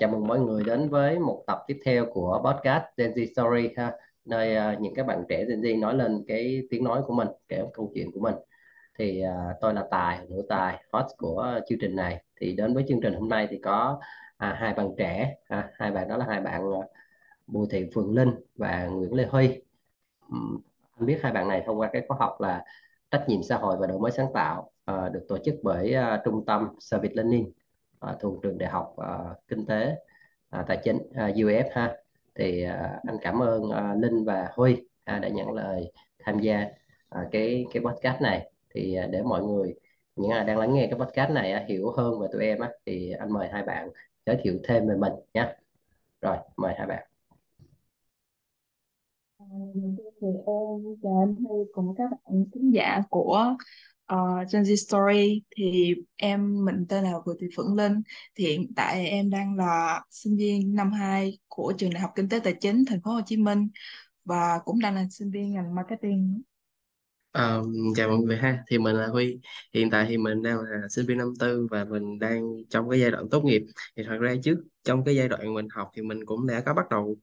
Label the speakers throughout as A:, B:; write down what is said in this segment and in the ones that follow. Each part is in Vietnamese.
A: chào mừng mọi người đến với một tập tiếp theo của podcast Gen Z Story ha, nơi uh, những các bạn trẻ Gen Z nói lên cái tiếng nói của mình, kể câu chuyện của mình. Thì uh, tôi là Tài, nữ Tài, host của chương trình này. Thì đến với chương trình hôm nay thì có à, hai bạn trẻ, à, hai bạn đó là hai bạn uh, Bùi Thị Phượng Linh và Nguyễn Lê Huy. Um, anh biết hai bạn này thông qua cái khóa học là trách nhiệm xã hội và đổi mới sáng tạo uh, được tổ chức bởi uh, trung tâm Service Learning à, thuộc trường đại học à, kinh tế à, tài chính ờ, à, UF ha. Thì à, anh cảm ơn à, Linh và Huy à, đã nhận lời tham gia à, cái cái podcast này. Thì à, để mọi người những ai đang lắng nghe cái podcast này à, hiểu hơn về tụi em á thì anh mời hai bạn giới thiệu thêm về mình nhé rồi mời hai bạn.
B: Thì em chào anh Huy cùng các bạn khán giả của uh, Gen Z Story thì em mình tên là Vừa Thị Phượng Linh. Thì hiện tại em đang là sinh viên năm 2 của trường Đại học Kinh tế Tài chính Thành phố Hồ Chí Minh và cũng đang là sinh viên ngành marketing.
C: Um, chào mọi người ha. Thì mình là Huy. Hiện tại thì mình đang là sinh viên năm tư và mình đang trong cái giai đoạn tốt nghiệp. Thì thật ra trước trong cái giai đoạn mình học thì mình cũng đã có bắt đầu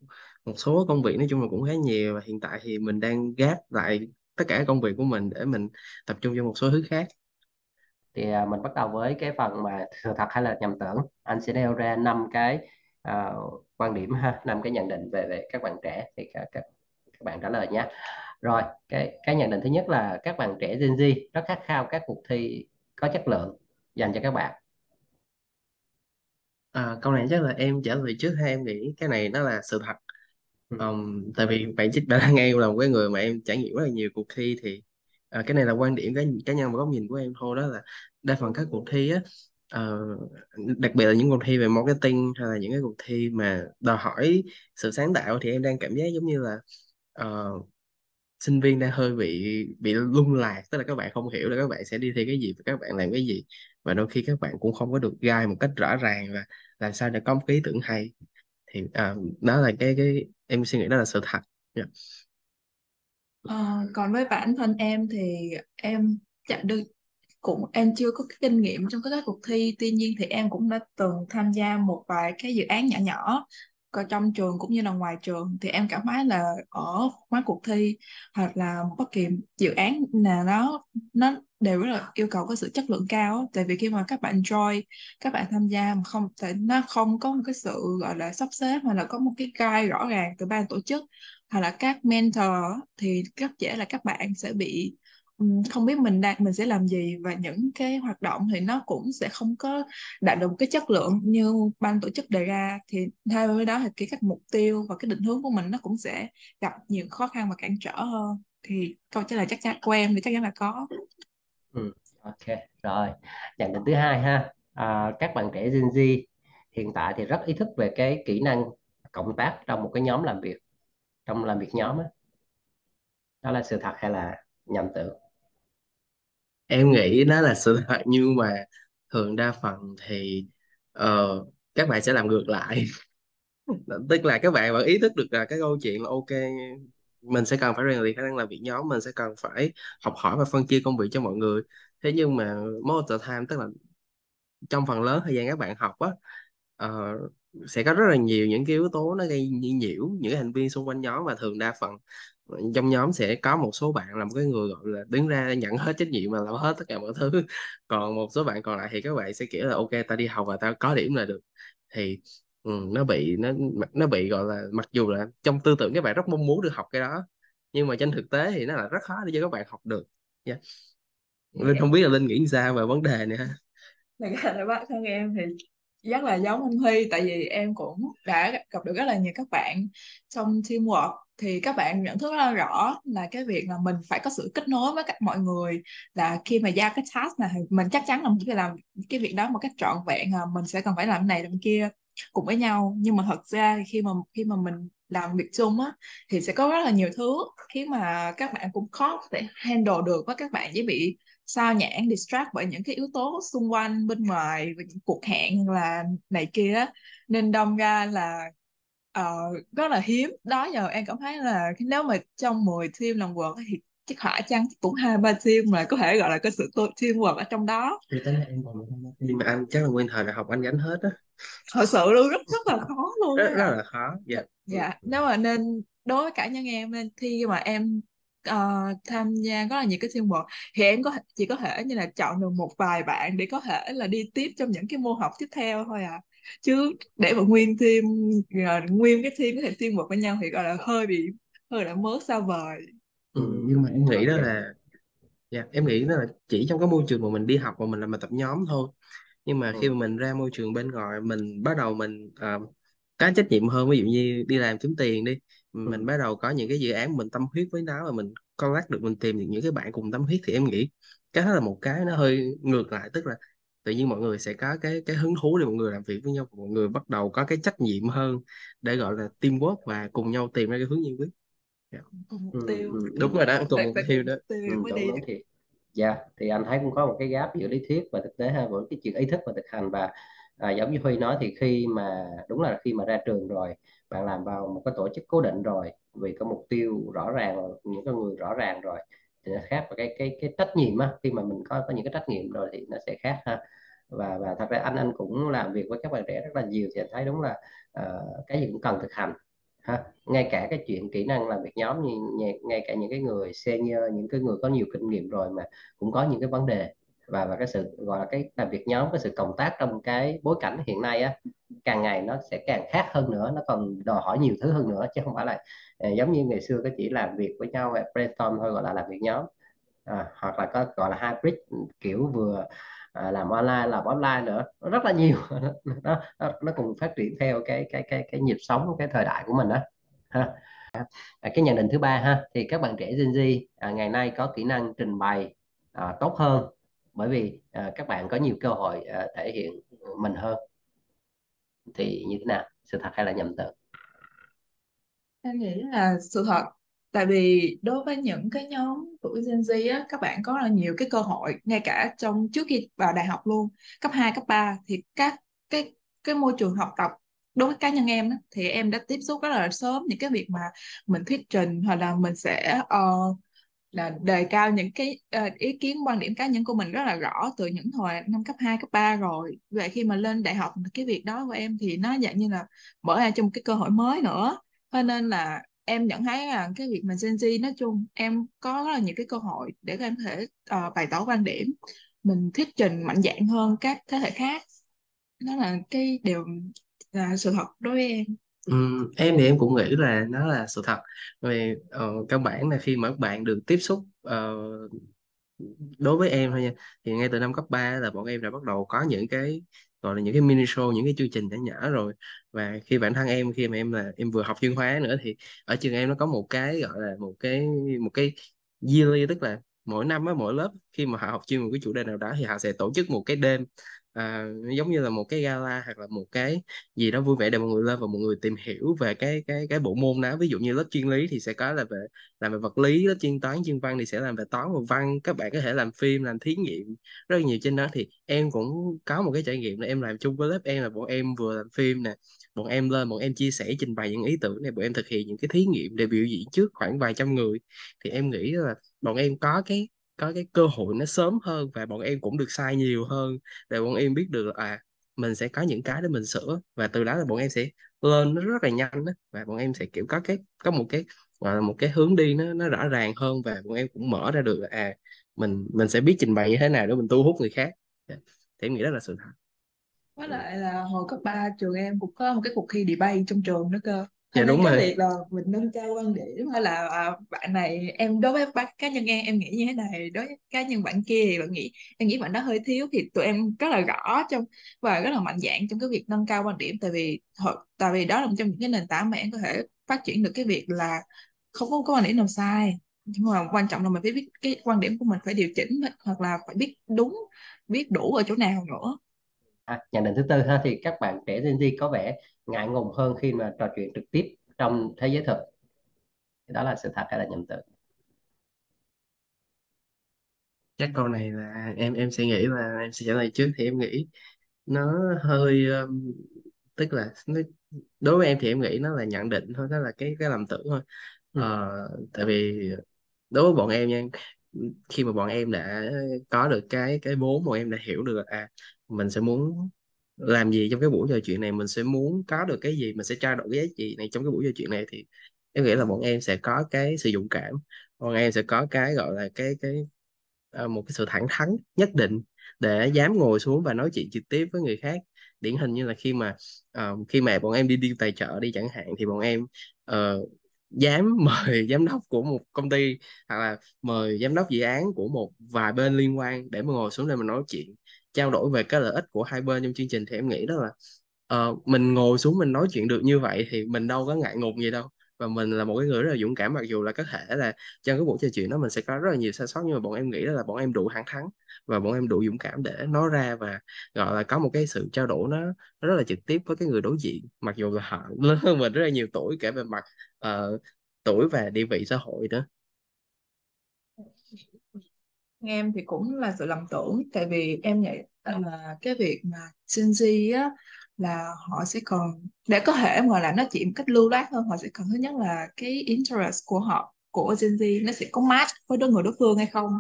C: một số công việc nói chung là cũng khá nhiều. Và hiện tại thì mình đang gác lại tất cả công việc của mình để mình tập trung cho một số thứ khác.
A: Thì à, mình bắt đầu với cái phần mà sự thật hay là nhầm tưởng. Anh sẽ nêu ra năm cái à, quan điểm ha năm cái nhận định về về các bạn trẻ. Thì các, các, các bạn trả lời nhé. Rồi cái cái nhận định thứ nhất là các bạn trẻ Gen Z rất khát khao các cuộc thi có chất lượng dành cho các bạn.
C: À, câu này chắc là em trả lời trước hay em nghĩ cái này nó là sự thật
A: ừ.
C: um, tại vì bạn chắc đã nghe là một cái người mà em trải nghiệm rất là nhiều cuộc thi thì à, cái này là quan điểm cá, cá nhân và góc nhìn của em thôi đó là đa phần các cuộc thi á uh, đặc biệt là những cuộc thi về marketing hay là những cái cuộc thi mà đòi hỏi sự sáng tạo thì em đang cảm giác giống như là uh, sinh viên đang hơi bị bị lung lạc tức là các bạn không hiểu là các bạn sẽ đi thi cái gì và các bạn làm cái gì và đôi khi các bạn cũng không có được guide một cách rõ ràng và làm sao để có một cái ý tưởng hay thì à, đó là cái cái em suy nghĩ đó là sự thật. Yeah.
B: à, còn với bản thân em thì em chẳng được cũng em chưa có cái kinh nghiệm trong các cuộc thi. Tuy nhiên thì em cũng đã từng tham gia một vài cái dự án nhỏ nhỏ trong trường cũng như là ngoài trường, thì em cảm thấy là ở khóa cuộc thi hoặc là bất kỳ dự án nào nó nó đều rất là yêu cầu có sự chất lượng cao tại vì khi mà các bạn join, các bạn tham gia mà không tại nó không có một cái sự, gọi là, sắp xếp hoặc là có một cái guide rõ ràng từ ban tổ chức hoặc là các mentor thì rất dễ là các bạn sẽ bị không biết mình đang mình sẽ làm gì và những cái hoạt động thì nó cũng sẽ không có đạt được cái chất lượng như ban tổ chức đề ra. Thì theo với đó thì cái các mục tiêu và cái định hướng của mình nó cũng sẽ gặp nhiều khó khăn và cản trở hơn. Thì câu trả lời chắc chắn của em thì chắc chắn là có.
A: Ừ. ok rồi. Nhận định thứ hai ha. À, các bạn trẻ Gen Z hiện tại thì rất ý thức về cái kỹ năng cộng tác trong một cái nhóm làm việc trong làm việc nhóm đó, đó là sự thật hay là nhầm tưởng?
C: Em nghĩ đó là sự thật nhưng mà thường đa phần thì ờ, các bạn sẽ làm ngược lại. Tức là các bạn vẫn ý thức được là cái câu chuyện là ok mình sẽ cần phải rèn luyện khả năng làm việc nhóm mình sẽ cần phải học hỏi và phân chia công việc cho mọi người. Thế nhưng mà most of the time tức là trong phần lớn thời gian các bạn học á ờ, sẽ có rất là nhiều những cái yếu tố nó gây nhiễu những cái hành vi xung quanh nhóm và thường đa phần trong nhóm sẽ có một số bạn là một cái người gọi là đứng ra nhận hết trách nhiệm và làm hết tất cả mọi thứ. Còn một số bạn còn lại thì các bạn sẽ kiểu là ok ta đi học và ta có điểm là được. Thì ừ, nó bị nó nó bị gọi là mặc dù là trong tư tưởng các bạn rất mong muốn được học cái đó nhưng mà trên thực tế thì nó là rất khó để cho các bạn học được. Yeah. Linh không biết là Linh nghĩ sao về vấn đề này ha?
B: Bản thân em thì rất là giống anh Huy, tại vì em cũng đã gặp được rất là nhiều các bạn trong teamwork. Thì các bạn nhận thức rất là rõ là cái việc là mình phải có sự kết nối với các mọi người, là khi mà giao cái task này mình chắc chắn là mình phải làm cái việc đó một cách trọn vẹn à, mình sẽ cần phải làm này làm kia cùng với nhau. Nhưng mà thật ra khi mà khi mà mình làm việc chung á, thì sẽ có rất là nhiều thứ khiến mà các bạn cũng khó để handle được với các bạn dễ bị sao nhãng distract bởi những cái yếu tố xung quanh bên ngoài và những cuộc hẹn là này kia á. Nên đâm ra là uh, rất là hiếm. Đó giờ em cảm thấy là nếu mà trong 10 team làm work thì chắc hỏa chăng cũng hai ba team mà có thể gọi là có sự tô- teamwork ở trong đó.
C: Thì tính là em còn nhưng mà anh chắc là nguyên thời đại học anh gánh hết á.
B: Thật sự luôn rất rất là khó luôn
C: rất rất là khó. Dạ.
B: Dạ nếu mà nên đối với cá nhân em nên khi mà em ờ, tham gia rất là nhiều cái teamwork thì em có chỉ có thể như là chọn được một vài bạn để có thể là đi tiếp trong những cái môn học tiếp theo thôi à. Chứ để mà nguyên team ờ, nguyên cái team có thể teamwork với nhau thì gọi là hơi bị hơi là mớ xa vời.
C: Ừ, nhưng mà em nghĩ đó là dạ em nghĩ đó là chỉ trong cái môi trường mà mình đi học mà mình làm bài tập nhóm thôi. Nhưng mà khi mà
A: ừ.
C: mình ra môi trường bên ngoài mình bắt đầu mình ờ, có trách nhiệm hơn. Ví dụ như đi làm kiếm tiền đi mình
A: Ừ.
C: bắt đầu có những cái dự án mình tâm huyết với nó và mình collect được mình tìm được những cái bạn cùng tâm huyết thì em nghĩ cái đó là một cái nó hơi ngược lại tức là tự nhiên mọi người sẽ có cái cái hứng thú để mọi người làm việc với nhau mọi người bắt đầu có cái trách nhiệm hơn để gọi là teamwork và cùng nhau tìm ra cái hướng giải quyết Dạ.
B: cùng mục
A: Ừ.
B: tiêu
A: Ừ.
C: đúng rồi đó cùng tiêu đó
B: tiêu
A: Ừ.
B: mới đi
A: thì dạ thì anh thấy cũng có một cái gap giữa lý thuyết và thực tế ha với cái chuyện ý thức và thực hành và à, giống như Huy nói thì khi mà đúng là khi mà ra trường rồi bạn làm vào một cái tổ chức cố định rồi vì có mục tiêu rõ ràng những cái người rõ ràng rồi thì nó khác và cái cái cái trách nhiệm á. Khi mà mình có có những cái trách nhiệm rồi thì nó sẽ khác ha. Và và thật ra anh anh cũng làm việc với các bạn trẻ rất là nhiều thì anh thấy đúng là uh, cái gì cũng cần thực hành ha. Ngay cả cái chuyện kỹ năng làm việc nhóm như ngay, ngay cả những cái người senior những cái người có nhiều kinh nghiệm rồi mà cũng có những cái vấn đề và và cái sự gọi là cái làm việc nhóm cái sự cộng tác trong cái bối cảnh hiện nay á càng ngày nó sẽ càng khác hơn nữa nó còn đòi hỏi nhiều thứ hơn nữa chứ không phải là ờ, giống như ngày xưa có chỉ làm việc với nhau brainstorm thôi gọi là làm việc nhóm. À, hoặc là có gọi là hybrid kiểu vừa à, làm online làm offline nữa. Nó rất là nhiều. Nó, nó, nó cùng phát triển theo cái cái cái cái nhịp sống cái thời đại của mình đó ha. À, cái nhận định thứ ba ha thì các bạn trẻ Gen Z à, ngày nay có kỹ năng trình bày à, tốt hơn bởi vì à, các bạn có nhiều cơ hội à, thể hiện mình hơn. Thì như thế nào? Sự thật hay là nhầm tưởng
B: Em nghĩ là sự thật. Tại vì đối với những cái nhóm tuổi Gen Z á, các bạn có là nhiều cái cơ hội ngay cả trong trước khi vào đại học luôn cấp 2, cấp 3 thì các cái cái môi trường học tập đối với cá nhân em đó, thì em đã tiếp xúc rất là sớm những cái việc mà mình thuyết trình hoặc là mình sẽ uh, là đề cao những cái uh, ý kiến quan điểm cá nhân của mình rất là rõ từ những hồi năm cấp 2 cấp 3 rồi. Vậy khi mà lên đại học cái việc đó của em thì nó dạng như là mở ra cho một cái cơ hội mới nữa. Cho nên là em nhận thấy là cái việc mà Gen Z nói chung em có rất là nhiều cái cơ hội để em có thể uh, bày tỏ quan điểm. Mình thuyết trình mạnh dạn hơn các thế hệ khác. Đó là cái điều là sự thật đối với em.
C: Ừm, em thì em cũng nghĩ là nó là sự thật. Về ờ, căn bản là khi mà các bạn được tiếp xúc ờ, đối với em thôi nha thì ngay từ năm cấp 3 là bọn em đã bắt đầu có những cái gọi là những cái mini show những cái chương trình nhỏ nhỏ rồi. Và khi bản thân em khi mà em là em vừa học chuyên hóa nữa thì ở trường em nó có một cái gọi là một cái một cái yearly tức là mỗi năm á mỗi lớp khi mà họ học chuyên một cái chủ đề nào đó thì họ sẽ tổ chức một cái đêm à, giống như là một cái gala hoặc là một cái gì đó vui vẻ để mọi người lên và mọi người tìm hiểu về cái cái cái bộ môn đó. Ví dụ như lớp chuyên lý thì sẽ có là về làm về vật lý lớp chuyên toán chuyên văn thì sẽ làm về toán và văn. Các bạn có thể làm phim làm thí nghiệm rất nhiều. Trên đó thì em cũng có một cái trải nghiệm là em làm chung với lớp em là bọn em vừa làm phim nè bọn em lên bọn em chia sẻ trình bày những ý tưởng này bọn em thực hiện những cái thí nghiệm để biểu diễn trước khoảng vài trăm người. Thì em nghĩ là bọn em có cái có cái cơ hội nó sớm hơn và bọn em cũng được sai nhiều hơn để bọn em biết được à mình sẽ có những cái để mình sửa và từ đó là bọn em sẽ lên nó rất là nhanh đó. và bọn em sẽ kiểu có cái có một cái gọi là một cái hướng đi nó nó rõ ràng hơn và bọn em cũng mở ra được là à mình mình sẽ biết trình bày như thế nào để mình thu hút người khác Dạ. thì em nghĩ đó là sự thật
B: với
A: ừ.
B: lại là hồi cấp 3 trường em cũng có một cái cuộc thi debate trong trường nữa cơ
C: dạ đúng
B: cái
C: rồi.
B: việc là mình nâng cao quan điểm hay là à, bạn này em đối với bác cá nhân em em nghĩ như thế này. Đối với cá nhân bạn kia thì bạn nghĩ em nghĩ bạn đó hơi thiếu thì tụi em rất là rõ trong và rất là mạnh dạn trong cái việc nâng cao quan điểm. Tại vì tại vì đó là một trong những cái nền tảng mà em có thể phát triển được cái việc là không có có quan điểm nào sai. Nhưng mà quan trọng là mình phải biết cái quan điểm của mình phải điều chỉnh hoặc là phải biết đúng biết đủ ở chỗ nào nữa.
A: À, nhận định thứ tư ha thì các bạn trẻ Gen Z có vẻ ngại ngùng hơn khi mà trò chuyện trực tiếp trong thế giới thực. Đó là sự thật hay là nhầm tưởng?
C: Chắc câu này là em em sẽ nghĩ là em sẽ trả lời trước thì em nghĩ nó hơi um, tức là nó, đối với em thì em nghĩ nó là nhận định thôi nó là cái cái lầm tưởng thôi.
A: Ừ.
C: Ờ, tại vì đối với bọn em nha khi mà bọn em đã có được cái cái vốn bọn em đã hiểu được à mình sẽ muốn làm gì trong cái buổi trò chuyện này mình sẽ muốn có được cái gì mình sẽ trao đổi cái giá trị này trong cái buổi trò chuyện này thì em nghĩ là bọn em sẽ có cái sự dũng cảm bọn em sẽ có cái gọi là cái cái ờ, một cái sự thẳng thắn nhất định để dám ngồi xuống và nói chuyện trực tiếp với người khác. Điển hình như là khi mà uh, khi mà bọn em đi đi tài trợ đi chẳng hạn thì bọn em uh, dám mời giám đốc của một công ty hoặc là mời giám đốc dự án của một vài bên liên quan để mà ngồi xuống đây mà nói chuyện trao đổi về cái lợi ích của hai bên trong chương trình thì em nghĩ đó là uh, mình ngồi xuống mình nói chuyện được như vậy thì mình đâu có ngại ngùng gì đâu. Và mình là một cái người rất là dũng cảm mặc dù là có thể là trong cái buổi trò chuyện đó mình sẽ có rất là nhiều sai sót nhưng mà bọn em nghĩ đó là bọn em đủ thẳng thắn và bọn em đủ dũng cảm để nói ra và gọi là có một cái sự trao đổi nó, nó rất là trực tiếp với cái người đối diện. Mặc dù là họ lớn hơn mình rất là nhiều tuổi kể về mặt uh, tuổi và địa vị xã hội nữa
B: em thì cũng là sự lầm tưởng, tại vì em nghĩ là cái việc mà Gen Z á, là họ sẽ còn, để có thể mà làm nó chỉ một cách lưu loát hơn, họ sẽ cần thứ nhất là cái interest của họ của Gen Z nó sẽ có match với đối người đối phương hay không?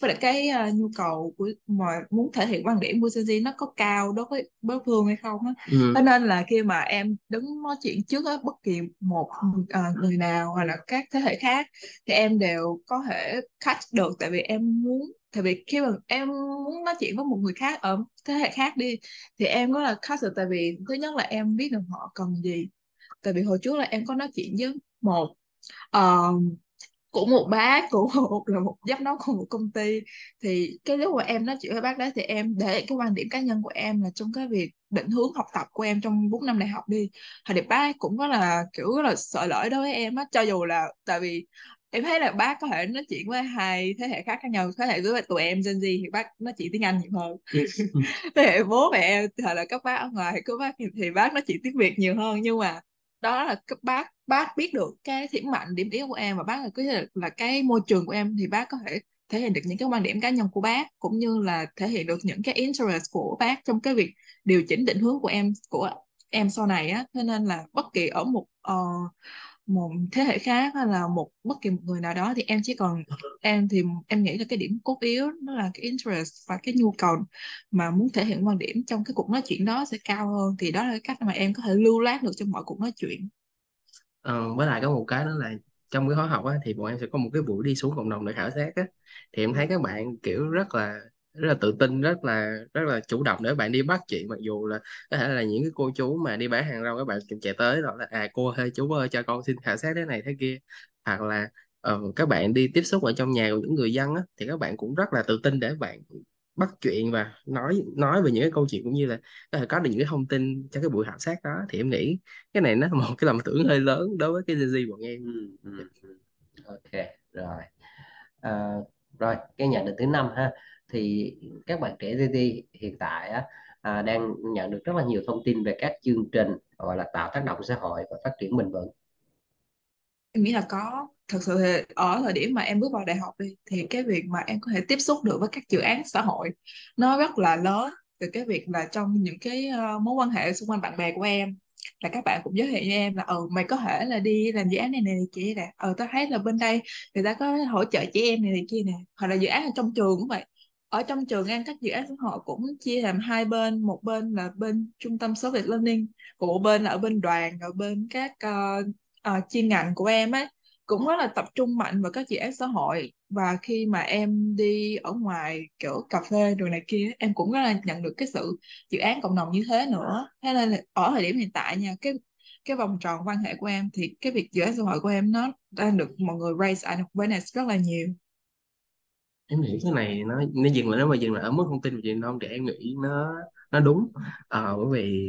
B: Với lại cái uh, nhu cầu của mà muốn thể hiện quan điểm của Gen Z nó có cao đối với đối phương hay không á?
C: Ừ.
B: cho nên là khi mà em đứng nói chuyện trước á, bất kỳ một uh, người nào hoặc là các thế hệ khác thì em đều có thể catch được. Tại vì em muốn tại vì khi mà em muốn nói chuyện với một người khác ở thế hệ khác đi thì em có là catch được. Tại vì thứ nhất là em biết được họ cần gì. Tại vì hồi trước là em có nói chuyện với một uh, của một bác của một là một giám đốc của một công ty. Thì cái lúc mà em nói chuyện với bác đó thì em để cái quan điểm cá nhân của em là trong cái việc định hướng học tập của em trong 4 năm đại học đi. Thì bác cũng có là kiểu rất là sợ lỗi đối với em á. Cho dù là tại vì em thấy là bác có thể nói chuyện với hai thế hệ khác khác nhau thế hệ với tụi em Gen Z thì bác nói chuyện tiếng Anh nhiều hơn. Thế hệ bố mẹ hoặc là các bác ở ngoài các bác thì bác nói chuyện tiếng Việt nhiều hơn. Nhưng mà đó là các bác bác biết được cái điểm mạnh điểm yếu của em và bác là cái là cái môi trường của em thì bác có thể thể hiện được những cái quan điểm cá nhân của bác cũng như là thể hiện được những cái interest của bác trong cái việc điều chỉnh định hướng của em của em sau này á. Thế nên là bất kỳ ở một uh, một thế hệ khác hay là một bất kỳ một người nào đó thì em chỉ còn em thì em nghĩ là cái điểm cốt yếu nó là cái interest và cái nhu cầu mà muốn thể hiện quan điểm trong cái cuộc nói chuyện đó sẽ cao hơn. Thì đó là cái cách mà em có thể lưu lát được trong mọi cuộc nói chuyện.
C: Ờ, với lại có một cái đó là trong cái khóa học á, thì bọn em sẽ có một cái buổi đi xuống cộng đồng để khảo sát á. Thì em thấy các bạn kiểu rất là rất là tự tin rất là rất là chủ động để bạn đi bắt chuyện mặc dù là có thể là những cái cô chú mà đi bán hàng rong các bạn cũng chạy tới rồi là à cô ơi chú ơi cho con xin khảo sát thế này thế kia. Hoặc là uh, các bạn đi tiếp xúc ở trong nhà của những người dân á thì các bạn cũng rất là tự tin để bạn bắt chuyện và nói nói về những cái câu chuyện cũng như là có thể có được những cái thông tin cho cái buổi khảo sát đó. Thì em nghĩ cái này nó là một cái lầm tưởng hơi lớn đối với cái Gen Z bọn em.
A: Ừ, ừ, ừ. Ok rồi. À, rồi cái nhận định thứ năm ha thì các bạn trẻ Gen Z hiện tại á, à, đang nhận được rất là nhiều thông tin về các chương trình gọi là tạo tác động xã hội và phát triển bền vững.
B: Em nghĩ là có thật sự thì ở thời điểm mà em bước vào đại học đi thì cái việc mà em có thể tiếp xúc được với các dự án xã hội nó rất là lớn. Từ cái việc là trong những cái ờ, mối quan hệ xung quanh bạn bè của em là các bạn cũng giới thiệu với em là ừ mày có thể là đi làm dự án này này, này chị nè. Ừ tao thấy là bên đây người ta có hỗ trợ chị em này này kia nè. Hoặc là dự án ở trong trường cũng vậy ở trong trường an các dự án xã hội cũng chia làm hai bên. Một bên là bên trung tâm số việc learning của một bên là ở bên đoàn ở bên các uh, uh, chuyên ngành của em ấy cũng rất là tập trung mạnh vào các dự án xã hội. Và khi mà em đi ở ngoài kiểu cà phê rồi này kia em cũng rất là nhận được cái sự dự án cộng đồng như thế nữa. Thế nên là ở thời điểm hiện tại nha cái cái vòng tròn quan hệ của em thì cái việc dự án xã hội của em nó đang được mọi người raise awareness rất là nhiều
C: em nghĩ cái này nó nó dừng lại nếu mà dừng lại ở mức thông tin về truyền thông thì em nghĩ nó nó đúng. Ờ, bởi vì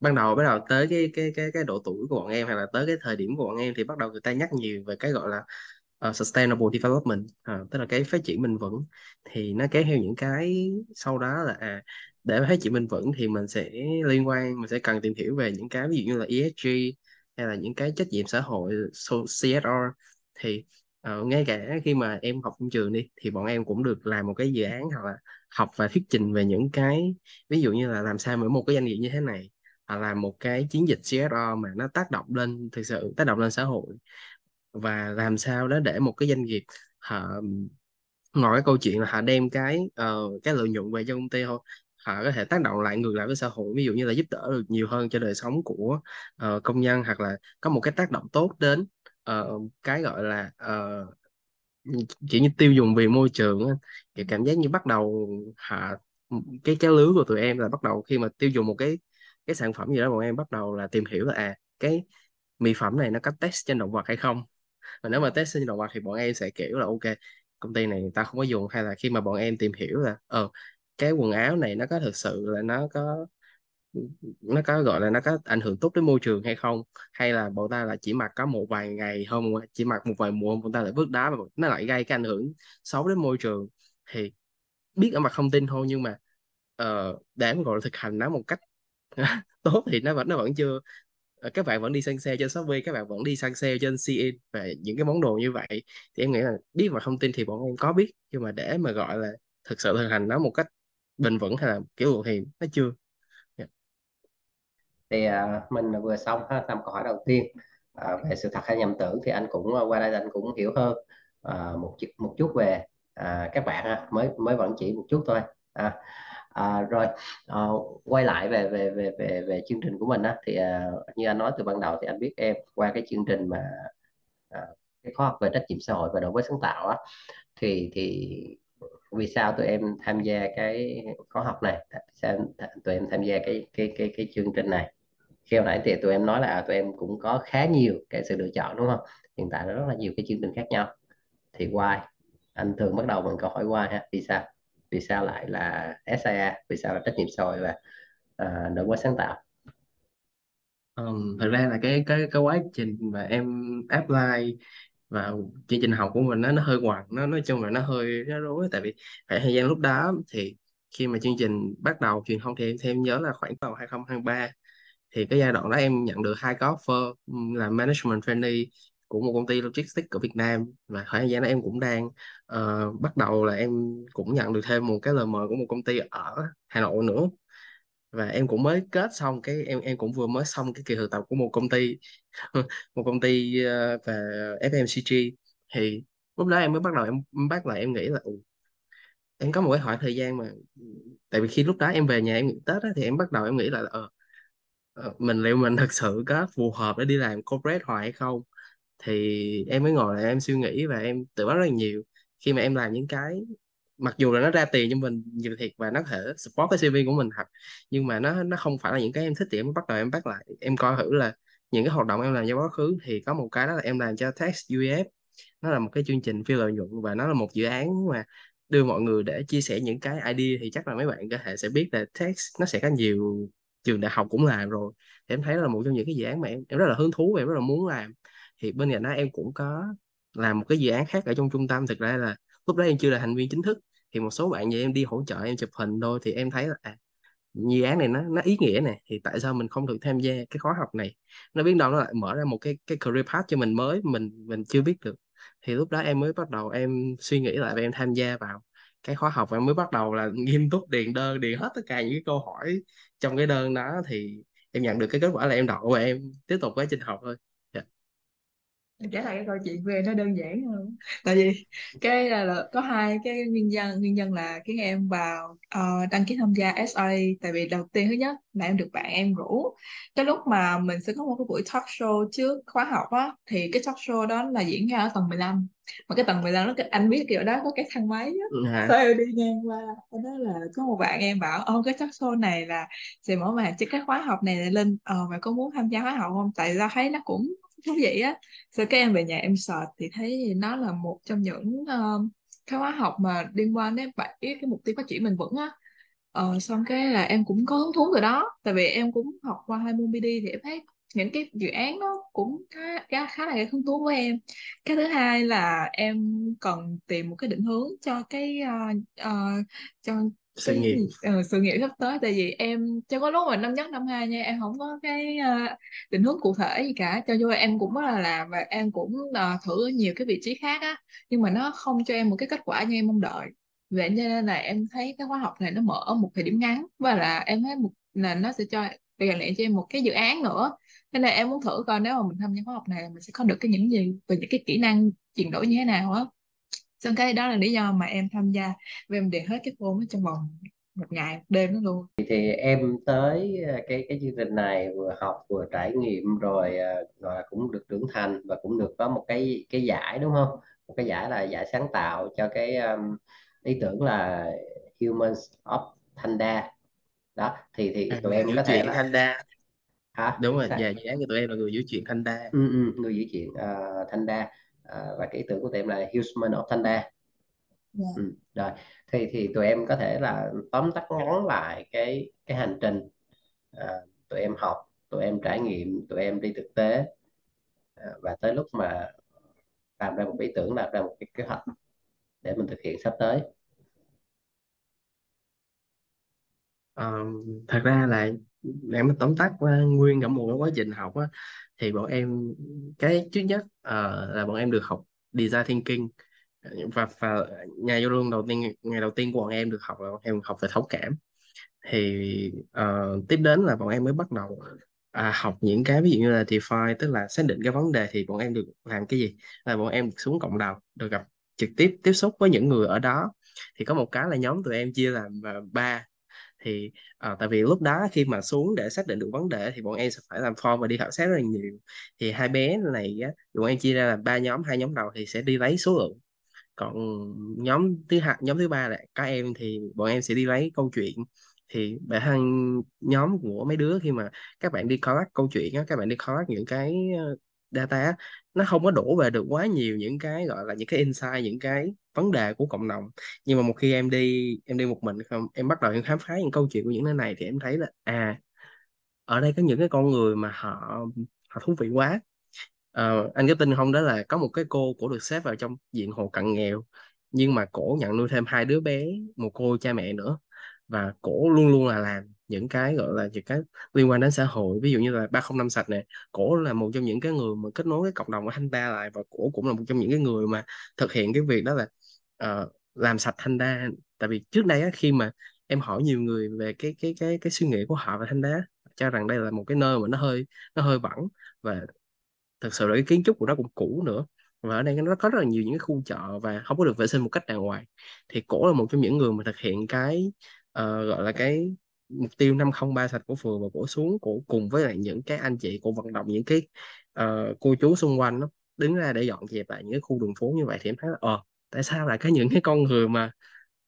C: ban đầu bắt đầu tới cái cái cái cái độ tuổi của bọn em hay là tới cái thời điểm của bọn em thì bắt đầu người ta nhắc nhiều về cái gọi là uh, sustainable development uh, tức là cái phát triển bền vững. Thì nó kéo theo những cái sau đó là à để phát triển bền vững thì mình sẽ liên quan mình sẽ cần tìm hiểu về những cái ví dụ như là ESG hay là những cái trách nhiệm xã hội so- CSR thì ờ, ngay cả khi mà em học trong trường đi thì bọn em cũng được làm một cái dự án hoặc là học và thuyết trình về những cái ví dụ như là làm sao mở một cái doanh nghiệp như thế này hoặc là một cái chiến dịch CSR mà nó tác động lên thực sự tác động lên xã hội và làm sao đó để một cái doanh nghiệp họ ngoài cái câu chuyện là họ đem cái uh, cái lợi nhuận về cho công ty thôi. Họ có thể tác động lại ngược lại với xã hội ví dụ như là giúp đỡ được nhiều hơn cho đời sống của uh, công nhân hoặc là có một cái tác động tốt đến uh, cái gọi là ờ, uh, chỉ như tiêu dùng vì môi trường á, thì cảm giác như bắt đầu họ cái cái lứa của tụi em là bắt đầu khi mà tiêu dùng một cái cái sản phẩm gì đó bọn em bắt đầu là tìm hiểu là à cái mỹ phẩm này nó có test trên động vật hay không? Và nếu mà test trên động vật thì bọn em sẽ kiểu là ok công ty này người ta không có dùng. Hay là khi mà bọn em tìm hiểu là ờ cái quần áo này nó có thực sự là nó có nó có gọi là nó có ảnh hưởng tốt đến môi trường hay không? Hay là bọn ta là chỉ mặc có một vài ngày hôm chỉ mặc một vài mùa bọn ta lại vứt đá và nó lại gây cái ảnh hưởng xấu đến môi trường? Thì biết ở mặt không tin thôi nhưng mà uh, để mà gọi là thực hành nó một cách tốt thì nó vẫn nó vẫn chưa ờ, các bạn vẫn đi săn sale trên Shopee các bạn vẫn đi săn sale trên CN về những cái món đồ như vậy. Thì em nghĩ là biết mà không tin thì bọn em có biết nhưng mà để mà gọi là thực sự thực hành nó một cách bền vững hay là kiểu thì nó chưa
A: thì uh, mình vừa xong ha năm câu hỏi đầu tiên. Uh, về sự thật hay nhầm tưởng thì anh cũng uh, qua đây anh cũng hiểu hơn uh, một chút một chút về uh, các bạn ha. mới mới vẫn chỉ một chút thôi. À, à, rồi à, quay lại về về về về về chương trình của mình á thì à, như anh nói từ ban đầu thì anh biết em qua cái chương trình mà à, cái khóa học về trách nhiệm xã hội và đổi mới sáng tạo á. Thì thì vì sao tụi em tham gia cái khóa học này? Sao tụi em tham gia cái cái cái cái chương trình này? Khi hồi nãy thì tụi em nói là tụi em cũng có khá nhiều cái sự lựa chọn đúng không? Hiện tại nó rất là nhiều cái chương trình khác nhau. Thì why? Anh thường bắt đầu bằng câu hỏi why ha? Vì sao? Vì sao lại là SIA vì sao là trách nhiệm xã hội và uh, đổi mới sáng tạo?
C: Um, thật ra là cái cái cái quá trình mà em apply vào chương trình học của mình nó nó hơi ngoằn nó nói chung là nó hơi nó rối tại vì khoảng thời gian lúc đó thì khi mà chương trình bắt đầu truyền thông thì em thêm nhớ là khoảng đầu 2023 thì cái giai đoạn đó em nhận được hai cái offer là management trainee của một công ty logistics ở Việt Nam. Và khoảng thời gian đó em cũng đang uh, bắt đầu là em cũng nhận được thêm một cái lời mời của một công ty ở Hà Nội nữa. Và em cũng mới kết xong cái em em cũng vừa mới xong cái kỳ thực tập của một công ty một công ty ờ, uh, về FMCG thì lúc đó em mới bắt đầu em bắt lại em nghĩ là ừ, em có một cái khoảng thời gian mà tại vì khi lúc đó em về nhà em nghỉ Tết á, thì em bắt đầu em nghĩ là ờ uh, Ờ, mình liệu mình thật sự có phù hợp để đi làm corporate hoài hay không? Thì em mới ngồi lại em suy nghĩ và em tự vấn rất là nhiều. Khi mà em làm những cái, mặc dù là nó ra tiền cho mình nhiều thiệt và nó có thể support cái CV của mình thật, nhưng mà nó nó không phải là những cái em thích thì em bắt đầu em bắt lại. Em coi thử là những cái hoạt động em làm trong quá khứ thì có một cái đó là em làm cho Tax UEF nó là một cái chương trình phi lợi nhuận và nó là một dự án mà đưa mọi người để chia sẻ những cái idea thì chắc là mấy bạn có thể sẽ biết là Tax nó sẽ có nhiều trường đại học cũng làm rồi. Thì em thấy là một trong những cái dự án mà em, em rất là hứng thú và em rất là muốn làm. Thì bên cạnh đó em cũng có làm một cái dự án khác ở trong trung tâm. Thực ra là lúc đó em chưa là thành viên chính thức. Thì một số bạn như em đi hỗ trợ em chụp hình thôi. Thì em thấy là à, dự án này nó nó ý nghĩa này thì tại sao mình không được tham gia cái khóa học này? Nó biết đâu nó lại mở ra một cái cái career path cho mình mới mình mình chưa biết được. Thì lúc đó em mới bắt đầu em suy nghĩ lại và em tham gia vào cái khóa học em mới bắt đầu là nghiêm túc, điền đơn, điền hết tất cả những cái câu hỏi trong cái đơn đó thì em nhận được cái kết quả là em đậu và em tiếp tục quá trình học thôi
B: trả lại cái câu chuyện về nó đơn giản hơn. Tại vì cái là, là có hai cái nguyên nhân nguyên nhân là khiến em vào uh, đăng ký tham gia SA tại vì đầu tiên thứ nhất là em được bạn em rủ. Cái lúc mà mình sẽ có một cái buổi talk show trước khóa học á thì cái talk show đó là diễn ra ở tầng 15 mà cái tầng 15 nó anh biết kiểu đó có cái thang máy á. À. sao em đi ngang qua đó là có một bạn em bảo ô cái talk show này là sẽ mở màn cho cái khóa học này lên ờ mày có muốn tham gia khóa học không? Tại ra thấy nó cũng thú vị á. Sau các em về nhà em search thì thấy nó là một trong những uh, cái khóa học mà liên quan đến bảy cái mục tiêu phát triển mình vững á. Ờ, xong cái là em cũng có hứng thú rồi đó. Tại vì em cũng học qua hai môn BD thì em thấy những cái dự án nó cũng khá, khá, khá là hứng thú của em. Cái thứ hai là em cần tìm một cái định hướng cho cái uh, uh, cho
C: sự nghiệp.
B: uh, sự nghiệp sắp tới tại vì em cho có lúc mà năm nhất năm hai nha em không có cái uh, định hướng cụ thể gì cả. Cho dù em cũng rất là làm và em cũng uh, thử nhiều cái vị trí khác á nhưng mà nó không cho em một cái kết quả như em mong đợi. Vậy cho nên là em thấy cái khóa học này nó mở một thời điểm ngắn và là em thấy một là nó sẽ cho gợi lại cho em một cái dự án nữa. Nên là em muốn thử coi nếu mà mình tham gia khóa học này mình sẽ có được cái những gì về những cái kỹ năng chuyển đổi như thế nào á xong cái đó là lý do mà em tham gia và em điền hết cái form đó trong vòng một ngày một đêm đó luôn.
A: Thì em tới ờ, cái cái chương trình này vừa học vừa trải nghiệm rồi ờ, gọi là cũng được trưởng thành và cũng được có một cái cái giải đúng không? Một cái giải là giải sáng tạo cho cái um, ý tưởng là Humans of Thanda đó thì thì
C: à,
A: tụi em có thể là
C: Thanh Đa
A: hả?
C: Đúng rồi
A: Sao?
C: dự án của tụi em là người giữ chuyện Thanh Đa
A: ừ, ừ, người giữ chuyện uh, Thanda Ờ, và cái ý tưởng của tụi em là Human of Thanda
B: Dạ.
A: ừ. rồi thì thì tụi em có thể là tóm tắt ngắn lại cái cái hành trình à, tụi em học tụi em trải nghiệm tụi em đi thực tế à, và tới lúc mà làm ra một ý tưởng làm ra một cái kế hoạch để mình thực hiện sắp tới
C: Ờ, thật ra là để mà tóm tắt qua nguyên cả một cái quá trình học á thì bọn em cái trước nhất uh, là bọn em được học design thinking. Và, và nhà vô luôn đầu tiên ngày đầu tiên của bọn em được học là bọn em học về thấu cảm. Thì uh, tiếp đến là bọn em mới bắt đầu à, học những cái ví dụ như là define tức là xác định cái vấn đề thì bọn em được làm cái gì? Là bọn em được xuống cộng đồng được gặp trực tiếp tiếp xúc với những người ở đó. Thì có một cái là nhóm tụi em chia làm ờ, ba thì à, tại vì lúc đó khi mà xuống để xác định được vấn đề thì bọn em sẽ phải làm form và đi khảo sát rất là nhiều. Thì hai bé này á bọn em chia ra làm ba nhóm hai nhóm đầu thì sẽ đi lấy số lượng. Còn nhóm thứ hai nhóm thứ ba là các em thì bọn em sẽ đi lấy câu chuyện. Thì bản thân nhóm của mấy đứa khi mà các bạn đi collect câu chuyện á các bạn đi collect những cái ờ, data nó không có đổ về được quá nhiều những cái gọi là những cái insight những cái vấn đề của cộng đồng. Nhưng mà một khi em đi em đi một mình không em bắt đầu em khám phá những câu chuyện của những nơi này thì em thấy là à ở đây có những cái con người mà họ họ thú vị quá. À, anh có tin không đó là có một cái cô cổ được xếp vào trong diện hộ cận nghèo nhưng mà cổ nhận nuôi thêm hai đứa bé một cô cha mẹ nữa và cổ luôn luôn là làm những cái gọi là những cái liên quan đến xã hội. Ví dụ như là ba không năm sạch này cổ là một trong những cái người mà kết nối cái cộng đồng ở Thanh Đa lại và cổ cũng là một trong những cái người mà thực hiện cái việc đó là uh, làm sạch Thanh Đa tại vì trước đây á, khi mà em hỏi nhiều người về cái cái cái cái suy nghĩ của họ về Thanh Đa cho rằng đây là một cái nơi mà nó hơi nó hơi bẩn và thực sự là cái kiến trúc của nó cũng cũ nữa. Và ở đây nó có rất là nhiều những cái khu chợ và không có được vệ sinh một cách đàng hoàng. Thì cổ là một trong những người mà thực hiện cái uh, gọi là cái mục tiêu 503 sạch của phường và cổ xuống cổ cùng với lại những cái anh chị cổ vận động những cái uh, cô chú xung quanh đó, đứng ra để dọn dẹp lại những cái khu đường phố như vậy thì em thấy là ờ tại sao lại có những cái con người mà